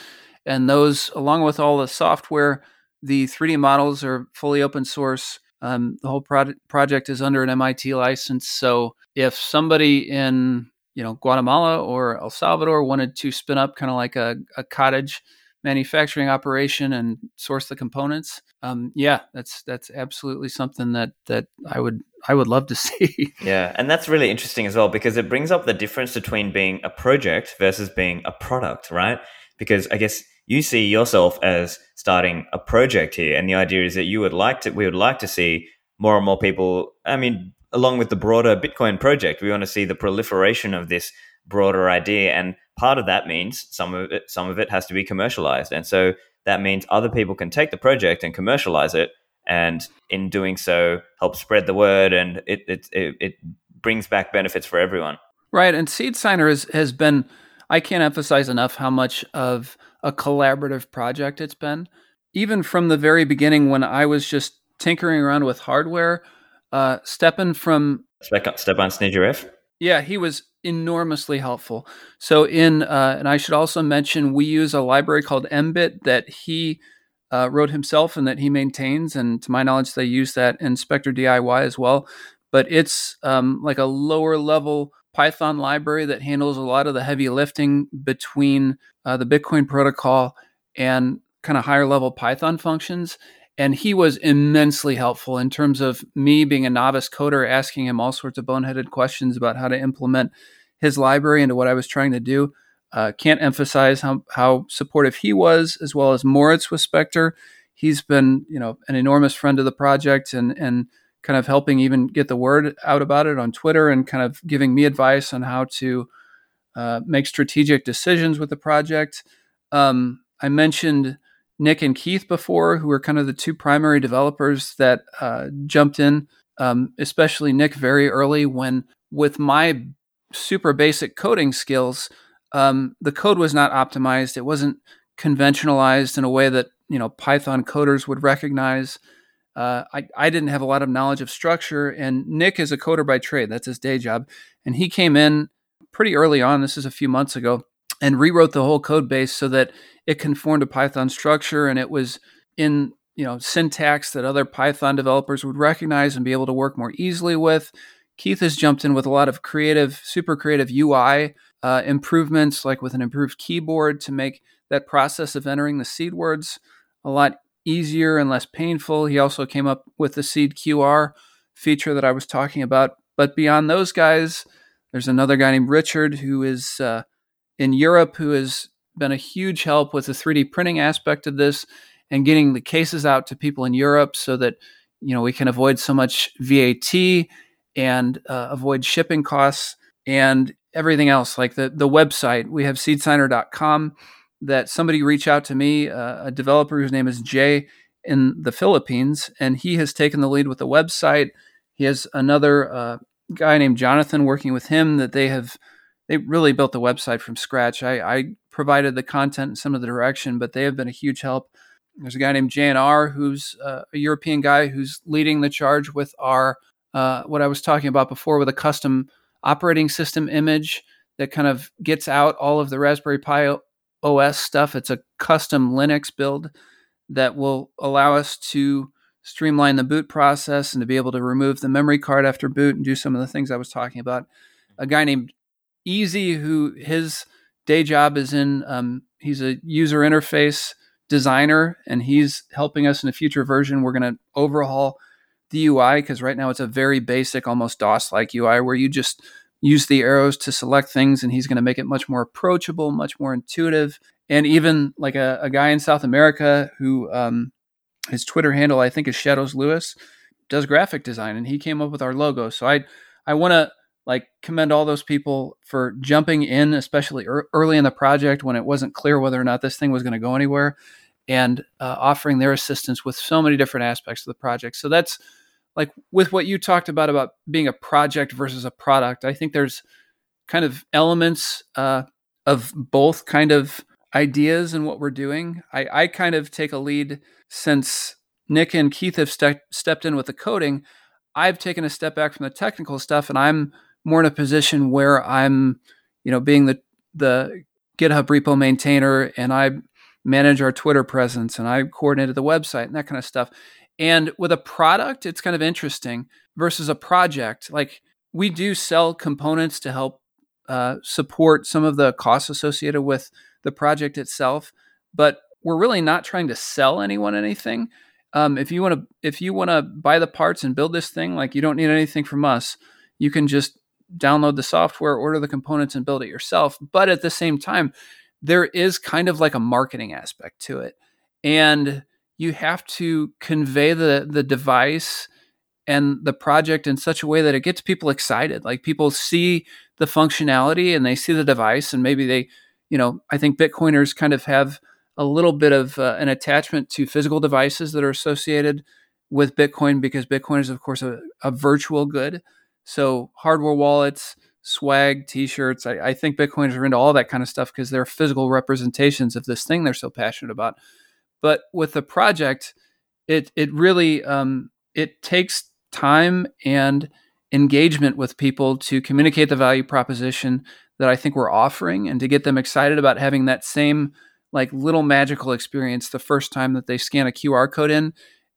and those, along with all the software, the 3D models are fully open source. Um, the whole pro- project is under an MIT license, so if somebody in you know Guatemala or El Salvador wanted to spin up kind of like a, a cottage manufacturing operation and source the components, um, yeah, that's that's absolutely something that that I would I would love to see. yeah, and that's really interesting as well because it brings up the difference between being a project versus being a product, right? Because I guess you see yourself as starting a project here, and the idea is that you would like to we would like to see more and more people. I mean, along with the broader Bitcoin project, we want to see the proliferation of this broader idea, and part of that means some of it some of it has to be commercialized, and so that means other people can take the project and commercialize it and in doing so help spread the word and it it, it, it brings back benefits for everyone. Right and seed signer has, has been i can't emphasize enough how much of a collaborative project it's been. Even from the very beginning when i was just tinkering around with hardware uh stepping from Stepan Snigirev yeah he was enormously helpful so in uh, and i should also mention we use a library called embit that he uh, wrote himself and that he maintains. And to my knowledge, they use that in Specter DIY as well. But it's um, like a lower level Python library that handles a lot of the heavy lifting between uh, the Bitcoin protocol and kind of higher level Python functions. And he was immensely helpful in terms of me being a novice coder, asking him all sorts of boneheaded questions about how to implement his library into what I was trying to do. Uh, can't emphasize how, how supportive he was, as well as Moritz with Specter. He's been, you know, an enormous friend of the project and and kind of helping even get the word out about it on Twitter and kind of giving me advice on how to uh, make strategic decisions with the project. Um, I mentioned Nick and Keith before, who are kind of the two primary developers that uh, jumped in, um, especially Nick very early when, with my super basic coding skills, um, the code was not optimized. It wasn't conventionalized in a way that you know Python coders would recognize. Uh, I, I didn't have a lot of knowledge of structure, and Nick is a coder by trade. That's his day job, and he came in pretty early on. This is a few months ago, and rewrote the whole code base so that it conformed to Python structure, and it was in you know syntax that other Python developers would recognize and be able to work more easily with. Keith has jumped in with a lot of creative, super creative UI uh, improvements, like with an improved keyboard to make that process of entering the seed words a lot easier and less painful. He also came up with the seed QR feature that I was talking about. But beyond those guys, there's another guy named Richard who is uh, in Europe who has been a huge help with the 3D printing aspect of this and getting the cases out to people in Europe so that you know we can avoid so much VAT and uh, avoid shipping costs and everything else like the the website. We have seedsigner.com that somebody reached out to me uh, a developer whose name is jay in the philippines and he has taken the lead with the website. He has another uh, guy named jonathan working with him that they have they really built the website from scratch I, I provided the content and some of the direction but they have been a huge help there's a guy named jnr who's uh, a european guy who's leading the charge with our uh, what I was talking about before with a custom operating system image that kind of gets out all of the Raspberry Pi OS stuff. It's a custom Linux build that will allow us to streamline the boot process and to be able to remove the memory card after boot and do some of the things I was talking about. A guy named Easy, who his day job is in, um, he's a user interface designer and he's helping us in a future version. We're going to overhaul the UI because right now it's a very basic, almost DOS like UI where you just use the arrows to select things and he's going to make it much more approachable, much more intuitive. And even like a, a guy in South America who um, his Twitter handle, I think, is Shadows Lewis. does graphic design and he came up with our logo. So I I want to like commend all those people for jumping in, especially early in the project when it wasn't clear whether or not this thing was going to go anywhere, and uh, offering their assistance with so many different aspects of the project. So that's like with what you talked about about being a project versus a product. I think there's kind of elements uh, of both kind of ideas in what we're doing. I, I kind of take a lead since Nick and Keith have ste- stepped in with the coding. I've taken a step back from the technical stuff, and I'm more in a position where I'm, you know, being the the GitHub repo maintainer, and I manage our Twitter presence, and I coordinated the website and that kind of stuff. And with a product, it's kind of interesting versus a project. Like we do sell components to help uh, support some of the costs associated with the project itself, but we're really not trying to sell anyone anything. Um, if you want to, if you want to buy the parts and build this thing, like you don't need anything from us. You can just download the software, order the components, and build it yourself. But at the same time, there is kind of like a marketing aspect to it, and you have to convey the the device and the project in such a way that it gets people excited. Like people see the functionality and they see the device, and maybe they, you know, I think Bitcoiners kind of have a little bit of uh, an attachment to physical devices that are associated with Bitcoin because Bitcoin is, of course, a, a virtual good. So hardware wallets, swag, T-shirts. I, I, think Bitcoiners are into all that kind of stuff because they're physical representations of this thing they're so passionate about. But with the project, it it really um, it takes time and engagement with people to communicate the value proposition that I think we're offering and to get them excited about having that same like little magical experience the first time that they scan a QR code in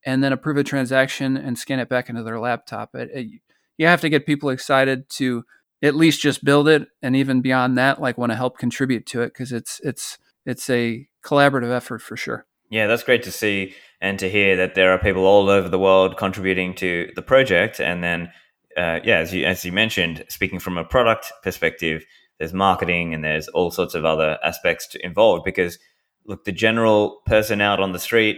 and then approve a transaction and scan it back into their laptop. It, it, you have to get people excited to at least just build it and even beyond that like want to help contribute to it because it's it's it's a collaborative effort for sure. Yeah, that's great to see and to hear that there are people all over the world contributing to the project. And then, uh, yeah, as you as you mentioned, speaking from a product perspective, there's marketing and there's all sorts of other aspects involved. Because look, the general person out on the street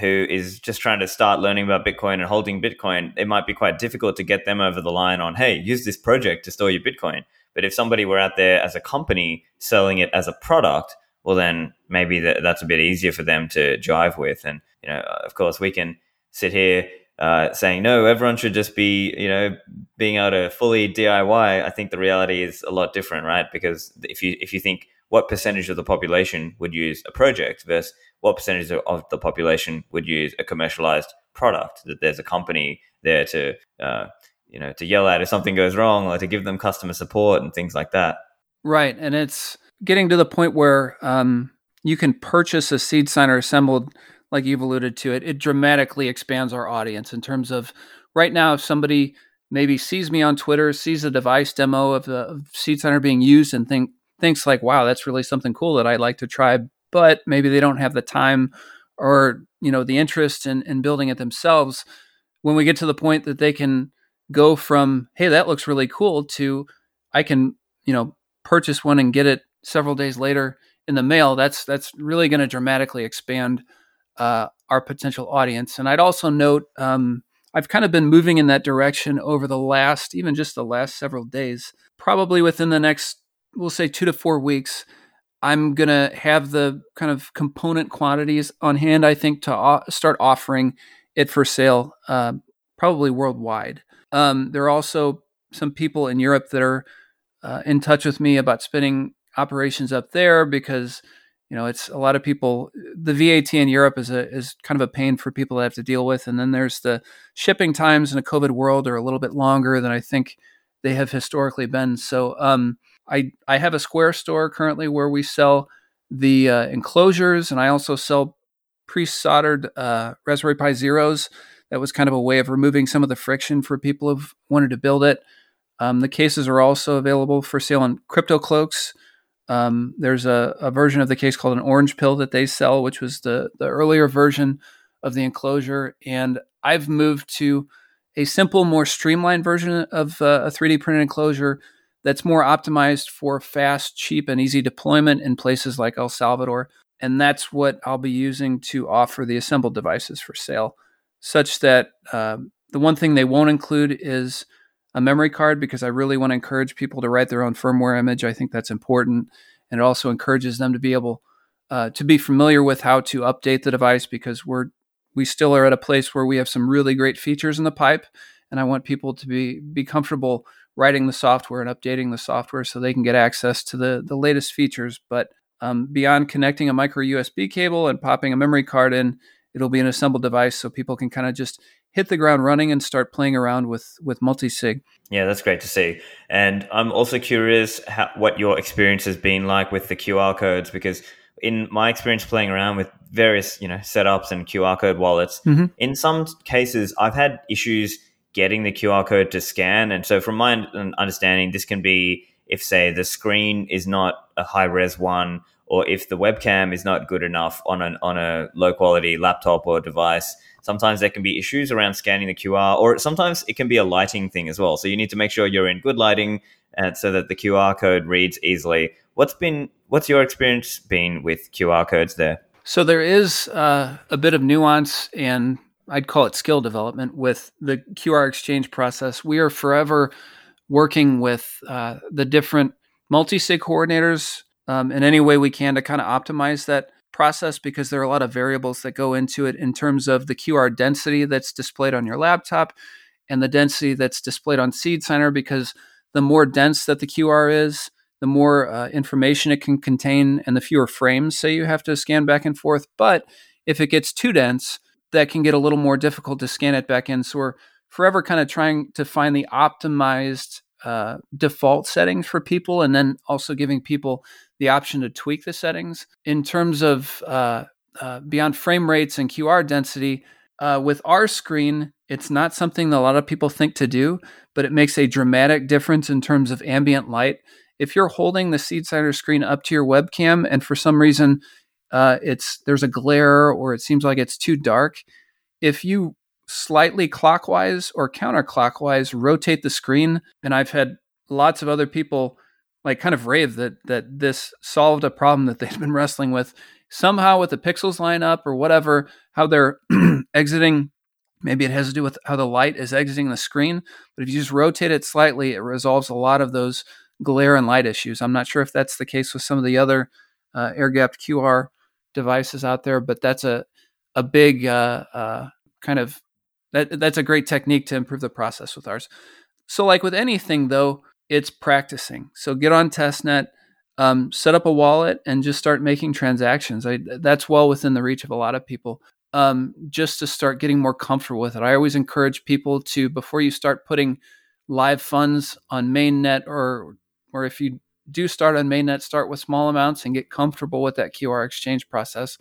who is just trying to start learning about Bitcoin and holding Bitcoin, it might be quite difficult to get them over the line on, hey, use this project to store your Bitcoin. But if somebody were out there as a company selling it as a product, well, then maybe that, that's a bit easier for them to jive with. And, you know, of course, we can sit here uh, saying, no, everyone should just be, you know, being able to fully DIY. I think the reality is a lot different, right? Because if you, if you think what percentage of the population would use a project versus what percentage of the population would use a commercialized product, that there's a company there to, uh, you know, to yell at if something goes wrong or to give them customer support and things like that. Right. And it's, getting to the point where um, you can purchase a seed signer assembled, like you've alluded to it, it dramatically expands our audience in terms of right now, if somebody maybe sees me on Twitter, sees a device demo of the of seed signer being used, and think thinks like, "Wow, that's really something cool that I'd like to try," but maybe they don't have the time or you know the interest in, in building it themselves. When we get to the point that they can go from, "Hey, that looks really cool," to I can you know purchase one and get it several days later in the mail, that's that's really going to dramatically expand uh, our potential audience. And I'd also note um, I've kind of been moving in that direction over the last, even just the last several days. Probably within the next, we'll say two to four weeks, I'm gonna have the kind of component quantities on hand. I think to o- start offering it for sale, uh, probably worldwide. Um, there are also some people in Europe that are uh, in touch with me about spinning operations up there because you know it's a lot of people the VAT in Europe is a is kind of a pain for people to have to deal with and then there's the shipping times in a covid world are a little bit longer than I think they have historically been so um, I I have a Square store currently where we sell the uh, enclosures and I also sell pre-soldered uh, Raspberry Pi Zeros. That was kind of a way of removing some of the friction for people who've wanted to build it. Um, the cases are also available for sale on Crypto Cloaks. Um, there's a, a, version of the case called an orange pill that they sell, which was the, the earlier version of the enclosure. And I've moved to a simple, more streamlined version of uh, a 3D printed enclosure that's more optimized for fast, cheap, and easy deployment in places like El Salvador. And that's what I'll be using to offer the assembled devices for sale, such that um, the one thing they won't include is a memory card because I really want to encourage people to write their own firmware image. I think that's important, and it also encourages them to be able uh, to be familiar with how to update the device because we're we still are at a place where we have some really great features in the pipe, and I want people to be be comfortable writing the software and updating the software so they can get access to the the latest features. But um, beyond connecting a micro USB cable and popping a memory card in, it'll be an assembled device so people can kind of just hit the ground running and start playing around with with multi-sig. Yeah, that's great to see. And I'm also curious how, what your experience has been like with the QR codes because in my experience playing around with various, you know, setups and QR code wallets, mm-hmm. in some cases I've had issues getting the QR code to scan and so from my understanding this can be if say the screen is not a high res one or if the webcam is not good enough on an on a low quality laptop or device sometimes there can be issues around scanning the QR, or sometimes it can be a lighting thing as well. So you need to make sure you're in good lighting and so that the QR code reads easily. What's been what's your experience been with QR codes there? So there is uh, a bit of nuance and I'd call it skill development with the QR exchange process. We are forever working with uh, the different multi-sig coordinators um, in any way we can to kind of optimize that process because there are a lot of variables that go into it in terms of the QR density that's displayed on your laptop and the density that's displayed on Seed Signer because the more dense that the QR is, the more uh, information it can contain and the fewer frames say you have to scan back and forth. But if it gets too dense, that can get a little more difficult to scan it back in. So we're forever kind of trying to find the optimized uh, default settings for people and then also giving people the option to tweak the settings. In terms of uh, uh, beyond frame rates and QR density, uh, with our screen, it's not something that a lot of people think to do, but it makes a dramatic difference in terms of ambient light. If you're holding the Seed Signer screen up to your webcam and for some reason uh, it's there's a glare or it seems like it's too dark, if you slightly clockwise or counterclockwise rotate the screen, and I've had lots of other people like kind of rave that that this solved a problem that they'd been wrestling with. Somehow with the pixels line up or whatever how they're exiting maybe it has to do with how the light is exiting the screen but if you just rotate it slightly it resolves a lot of those glare and light issues. I'm not sure if that's the case with some of the other uh, air gapped qr devices out there but that's a a big uh, uh, kind of that that's a great technique to improve the process with ours so like with anything though it's practicing. So get on testnet, um, set up a wallet, and just start making transactions. I, that's well within the reach of a lot of people. Um, just to start getting more comfortable with it. I always encourage people to before you start putting live funds on mainnet or or if you do start on mainnet, start with small amounts and get comfortable with that QR exchange process.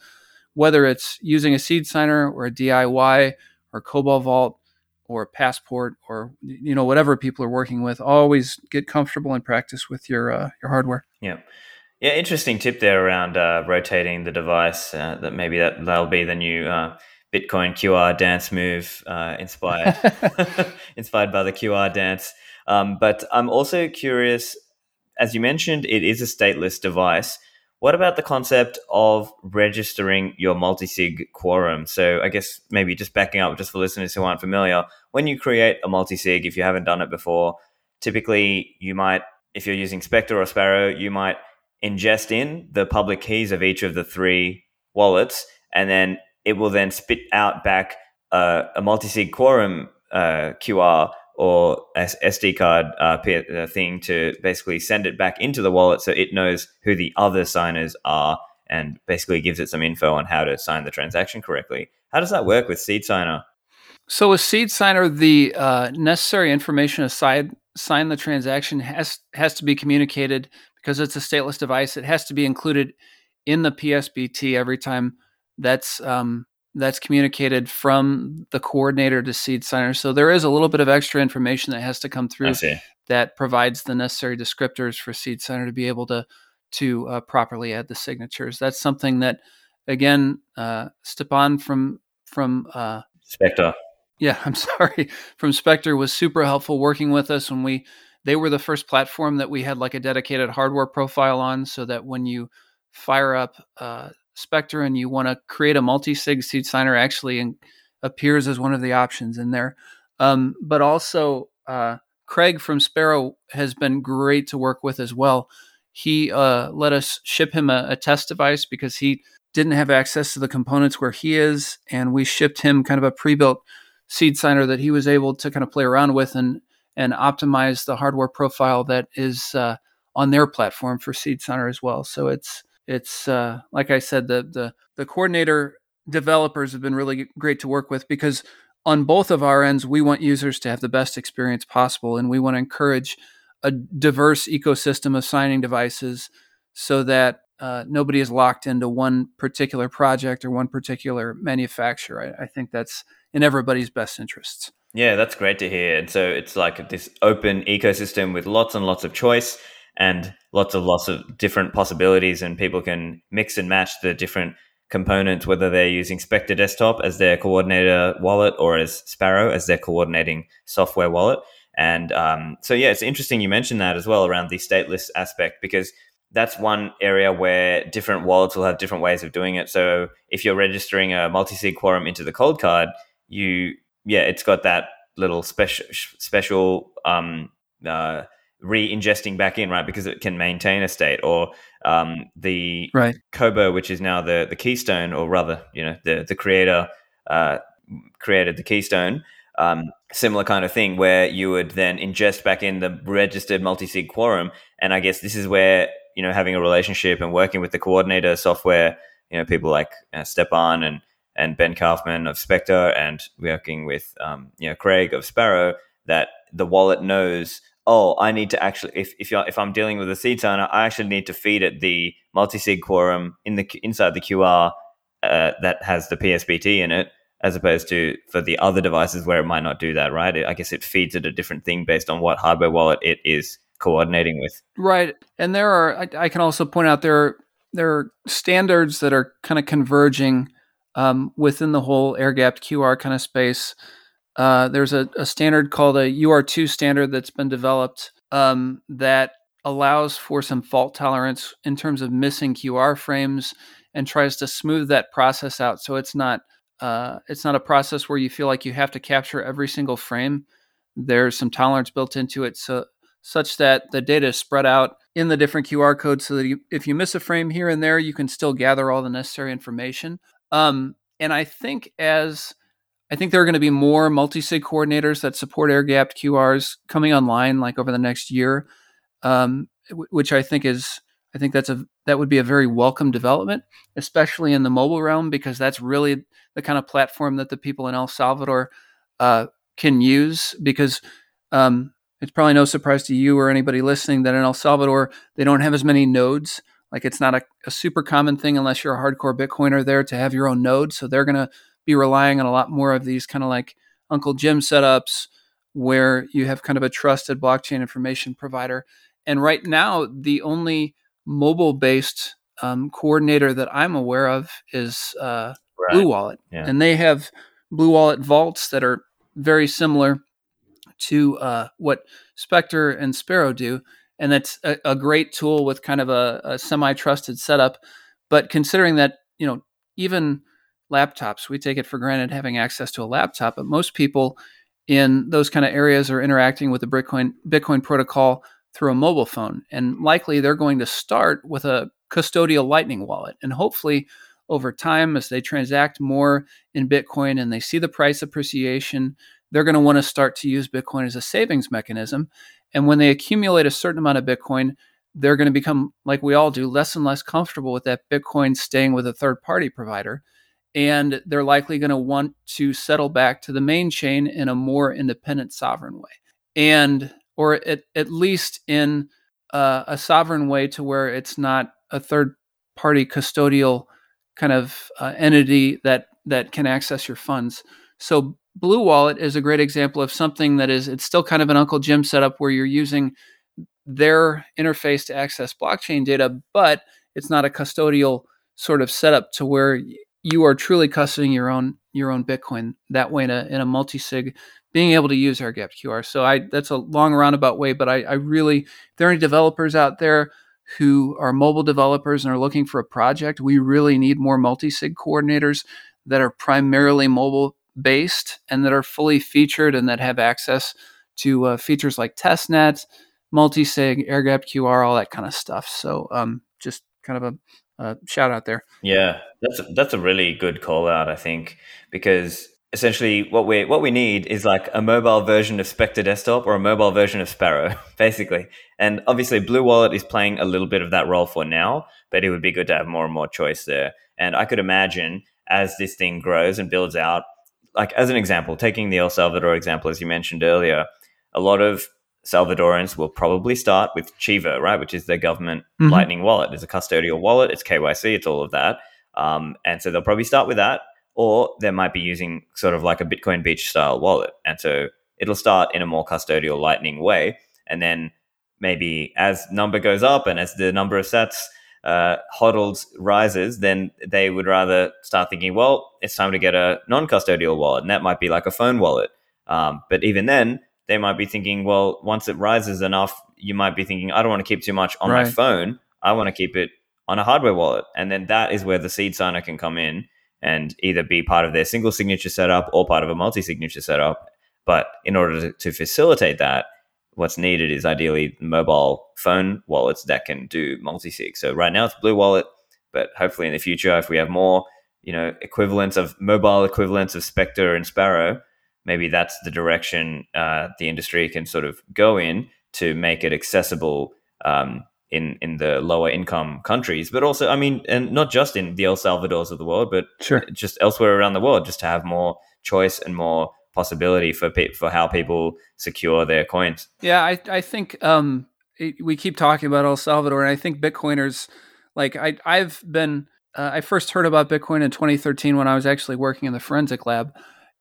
Whether it's using a seed signer or a DIY or Cobo Vault, or passport or you know whatever people are working with always get comfortable and practice with your uh, your hardware. Yeah. Yeah interesting tip there around uh, rotating the device uh, that maybe that that'll be the new uh, bitcoin qr dance move uh, inspired inspired by the qr dance. Um, but i'm also curious as you mentioned it is a stateless device what about the concept of registering your multi-sig quorum? So I guess maybe just backing up just for listeners who aren't familiar, when you create a multi-sig, if you haven't done it before, typically you might, if you're using Specter or Sparrow, you might ingest in the public keys of each of the three wallets, and then it will then spit out back uh, a multi-sig quorum uh, QR or SD card uh, uh, thing to basically send it back into the wallet so it knows who the other signers are and basically gives it some info on how to sign the transaction correctly. How does that work with Seed Signer? So with Seed Signer, the uh, necessary information aside sign the transaction has has to be communicated because it's a stateless device. It has to be included in the PSBT every time that's um, that's communicated from the coordinator to seed signer. So there is a little bit of extra information that has to come through that provides the necessary descriptors for seed signer to be able to to uh, properly add the signatures. That's something that, again, uh, Stepan from from uh, Specter. Yeah, I'm sorry. From Specter was super helpful working with us when we. They were the first platform that we had like a dedicated hardware profile on, so that when you fire up uh, Specter and you want to create a multi-sig seed signer, actually appears as one of the options in there. um, but also uh, Craig from Sparrow has been great to work with as well. He uh, let us ship him a, a test device because he didn't have access to the components where he is, and we shipped him kind of a pre-built seed signer that he was able to kind of play around with and and optimize the hardware profile that is uh, on their platform for seed signer as well. So it's it's uh, like I said, the the the coordinator developers have been really great to work with because on both of our ends, we want users to have the best experience possible, and we want to encourage a diverse ecosystem of signing devices so that uh, nobody is locked into one particular project or one particular manufacturer. I, I, think that's in everybody's best interests. Yeah, that's great to hear. And so it's like this open ecosystem with lots and lots of choice and lots of lots of different possibilities, and people can mix and match the different components, whether they're using Specter Desktop as their coordinator wallet or as Sparrow as their coordinating software wallet. And um, so, yeah, it's interesting you mentioned that as well around the stateless aspect because that's one area where different wallets will have different ways of doing it. So if you're registering a multi-sig quorum into the Coldcard, you yeah, it's got that little special special um, uh, re-ingesting back in, right? Because it can maintain a state, or um, the right. Cobo, which is now the the keystone, or rather, you know, the the creator uh, created the keystone. Um, similar kind of thing where you would then ingest back in the registered multi-sig quorum, and I guess this is where you know having a relationship and working with the coordinator software, you know, people like uh, Stepan and and Ben Kaufman of Specter, and working with um, you know Craig of Sparrow, that the wallet knows oh, I need to actually if if, if I'm dealing with a seed signer, I actually need to feed it the multi-sig quorum in the inside the QR uh, that has the PSBT in it, as opposed to for the other devices where it might not do that. Right? I guess it feeds it a different thing based on what hardware wallet it is coordinating with. Right, and there are I, I can also point out there are, there are standards that are kind of converging um, within the whole air gapped QR kind of space. Uh, there's a, a, standard called a UR2 standard that's been developed um, that allows for some fault tolerance in terms of missing QR frames and tries to smooth that process out so it's not uh, it's not a process where you feel like you have to capture every single frame. There's some tolerance built into it so such that the data is spread out in the different QR codes so that you, if you miss a frame here and there, you can still gather all the necessary information. Um, and I think as I think there are going to be more multi-sig coordinators that support air-gapped QRs coming online, like over the next year, um, which I think is I think that's a that would be a very welcome development, especially in the mobile realm, because that's really the kind of platform that the people in El Salvador uh, can use. Because um, it's probably no surprise to you or anybody listening that in El Salvador they don't have as many nodes. Like it's not a, a super common thing unless you're a hardcore Bitcoiner there to have your own node. So they're going to be relying on a lot more of these kind of like Uncle Jim setups where you have kind of a trusted blockchain information provider. And right now, the only mobile based um, coordinator that I'm aware of is uh, right. Blue Wallet. Yeah. And they have Blue Wallet vaults that are very similar to uh, what Specter and Sparrow do. And that's a, a great tool with kind of a, a semi trusted setup. But considering that, you know, even laptops. We take it for granted having access to a laptop, but most people in those kind of areas are interacting with the Bitcoin Bitcoin protocol through a mobile phone, and likely they're going to start with a custodial Lightning wallet, and hopefully over time as they transact more in Bitcoin and they see the price appreciation, they're going to want to start to use Bitcoin as a savings mechanism. And when they accumulate a certain amount of Bitcoin, they're going to become, like we all do, less and less comfortable with that Bitcoin staying with a third party provider and they're likely going to want to settle back to the main chain in a more independent sovereign way. And or at, at least in uh, a sovereign way to where it's not a third party custodial kind of uh, entity that that can access your funds. So blue wallet is a great example of something that is it's still kind of an uncle jim setup where you're using their interface to access blockchain data but it's not a custodial sort of setup to where you are truly custodying your own your own Bitcoin that way in a in a multi sig, being able to use air gapped QR. So I that's a long roundabout way, but I, I really if there are any developers out there who are mobile developers and are looking for a project, we really need more multi sig coordinators that are primarily mobile based and that are fully featured and that have access to uh, features like testnet multi-sig air gap qr all that kind of stuff so um, just kind of a, a shout out there yeah that's a, that's a really good call out i think because essentially what we what we need is like a mobile version of Specter Desktop or a mobile version of Sparrow, basically. And obviously, Blue Wallet is playing a little bit of that role for now, but it would be good to have more and more choice there. And I could imagine as this thing grows and builds out, like as an example, taking the El Salvador example as you mentioned earlier, a lot of Salvadorans will probably start with Chivo, right, which is their government mm-hmm. Lightning wallet. It's a custodial wallet. It's KYC. It's all of that. Um, and so they'll probably start with that or they might be using sort of like a Bitcoin Beach style wallet. And so it'll start in a more custodial Lightning way. And then maybe as number goes up and as the number of sats uh, hodls rises, then they would rather start thinking, well, it's time to get a non custodial wallet. And that might be like a phone wallet. Um, but even then, they might be thinking, well, once it rises enough, you might be thinking, I don't want to keep too much on right. my phone. I want to keep it on a hardware wallet. And then that is where the seed signer can come in and either be part of their single signature setup or part of a multi signature setup. But in order to, to, facilitate that, what's needed is ideally mobile phone wallets that can do multi sig. So right now it's Blue Wallet, but hopefully in the future, if we have more, you know, equivalents of mobile equivalents of Specter and Sparrow, maybe that's the direction uh, the industry can sort of go in to make it accessible um, in in the lower income countries, but also, I mean, and not just in the El Salvadors of the world, but sure. just elsewhere around the world, just to have more choice and more possibility for pe- for how people secure their coins. Yeah, I I think um, it, we keep talking about El Salvador, and I think Bitcoiners like I I've been uh, I first heard about Bitcoin in 2013 when I was actually working in the forensic lab,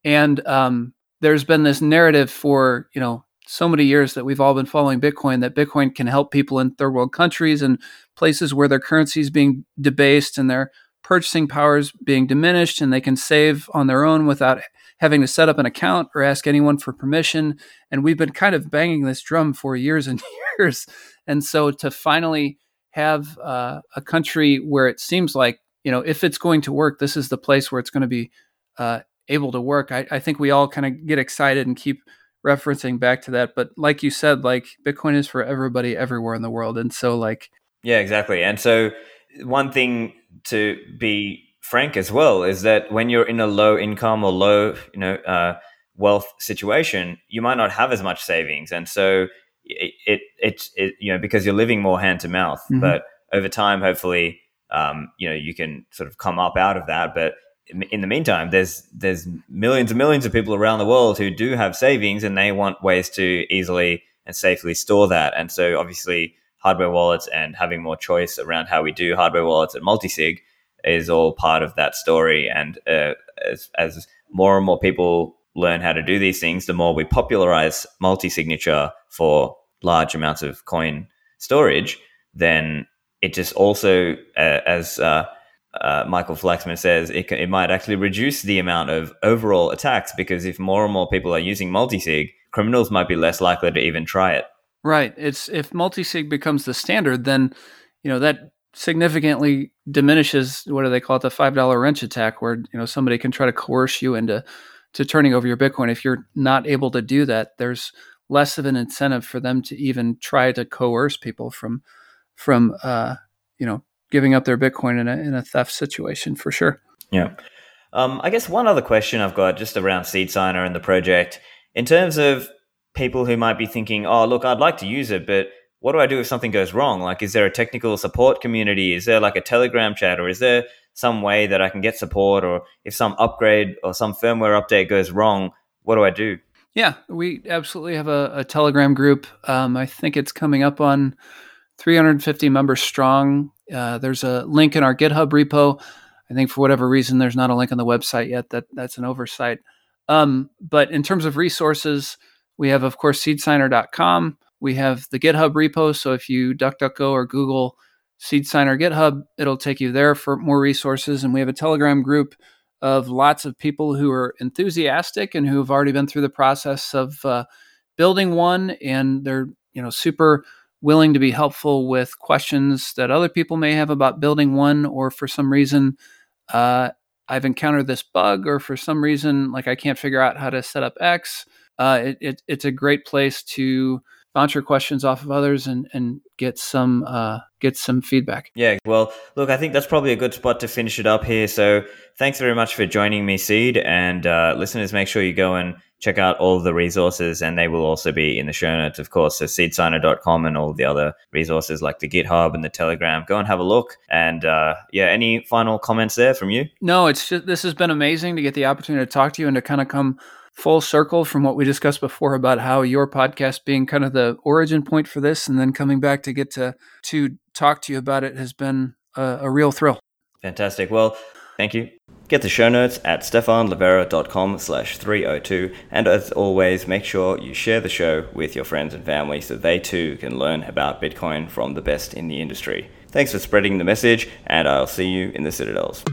and um, there's been this narrative for you know so many years that we've all been following Bitcoin that Bitcoin can help people in third world countries and places where their currency is being debased and their purchasing powers being diminished and they can save on their own without having to set up an account or ask anyone for permission. And we've been kind of banging this drum for years and years. And so to finally have uh, a country where it seems like, you know, if it's going to work, this is the place where it's going to be uh, able to work. I, I think we all kind of get excited and keep referencing back to that. But like you said, like Bitcoin is for everybody everywhere in the world. And so like Yeah, exactly. And so one thing to be frank as well is that when you're in a low income or low, you know, uh, wealth situation, you might not have as much savings. And so it, it, it, it you know, because you're living more hand to mouth, mm-hmm. but over time, hopefully, um, you know, you can sort of come up out of that. But in the meantime, there's there's millions and millions of people around the world who do have savings and they want ways to easily and safely store that. And so, obviously, hardware wallets and having more choice around how we do hardware wallets and multi-sig is all part of that story. And uh, as, as more and more people learn how to do these things, the more we popularize multi-signature for large amounts of coin storage, then it just also, uh, as uh, uh, Michael Flaxman says it, it might actually reduce the amount of overall attacks because if more and more people are using multisig, criminals might be less likely to even try it. Right. It's if multisig becomes the standard, then you know that significantly diminishes what do they call it the five dollar wrench attack, where you know somebody can try to coerce you into to turning over your Bitcoin. If you're not able to do that, there's less of an incentive for them to even try to coerce people from from uh, you know giving up their Bitcoin in a, in a theft situation for sure. Yeah. Um, I guess one other question I've got just around Seed Signer and the project, in terms of people who might be thinking, oh, look, I'd like to use it, but what do I do if something goes wrong? Like, is there a technical support community? Is there like a Telegram chat, or is there some way that I can get support? Or if some upgrade or some firmware update goes wrong, what do I do? Yeah, we absolutely have a, a Telegram group. Um, I think it's coming up on 350 members strong. Uh, there's a link in our GitHub repo. I think for whatever reason, there's not a link on the website yet. That that's an oversight. Um, but in terms of resources, we have, of course, seedsigner.com. We have the GitHub repo. So if you DuckDuckGo or Google SeedSigner GitHub, it'll take you there for more resources. And we have a Telegram group of lots of people who are enthusiastic and who have already been through the process of uh, building one, and they're you know super willing to be helpful with questions that other people may have about building one, or for some reason, uh, I've encountered this bug, or for some reason, like I can't figure out how to set up X, uh, it, it, it's a great place to bounce your questions off of others and, and get some uh, get some feedback. Yeah, well, look, I think that's probably a good spot to finish it up here. So thanks very much for joining me, Seed, and uh, listeners, make sure you go and check out all the resources, and they will also be in the show notes, of course. So seedsigner.com and all the other resources like the GitHub and the Telegram. Go and have a look. And uh, yeah, any final comments there from you? No, it's just this has been amazing to get the opportunity to talk to you and to kind of come full circle from what we discussed before about how your podcast being kind of the origin point for this and then coming back to get to to talk to you about it has been a, a real thrill. Fantastic. Well thank you. Get the show notes at stephanlivera.com slash 302 and as always make sure you share the show with your friends and family so they too can learn about bitcoin from the best in the industry. Thanks for spreading the message and i'll see you in the citadels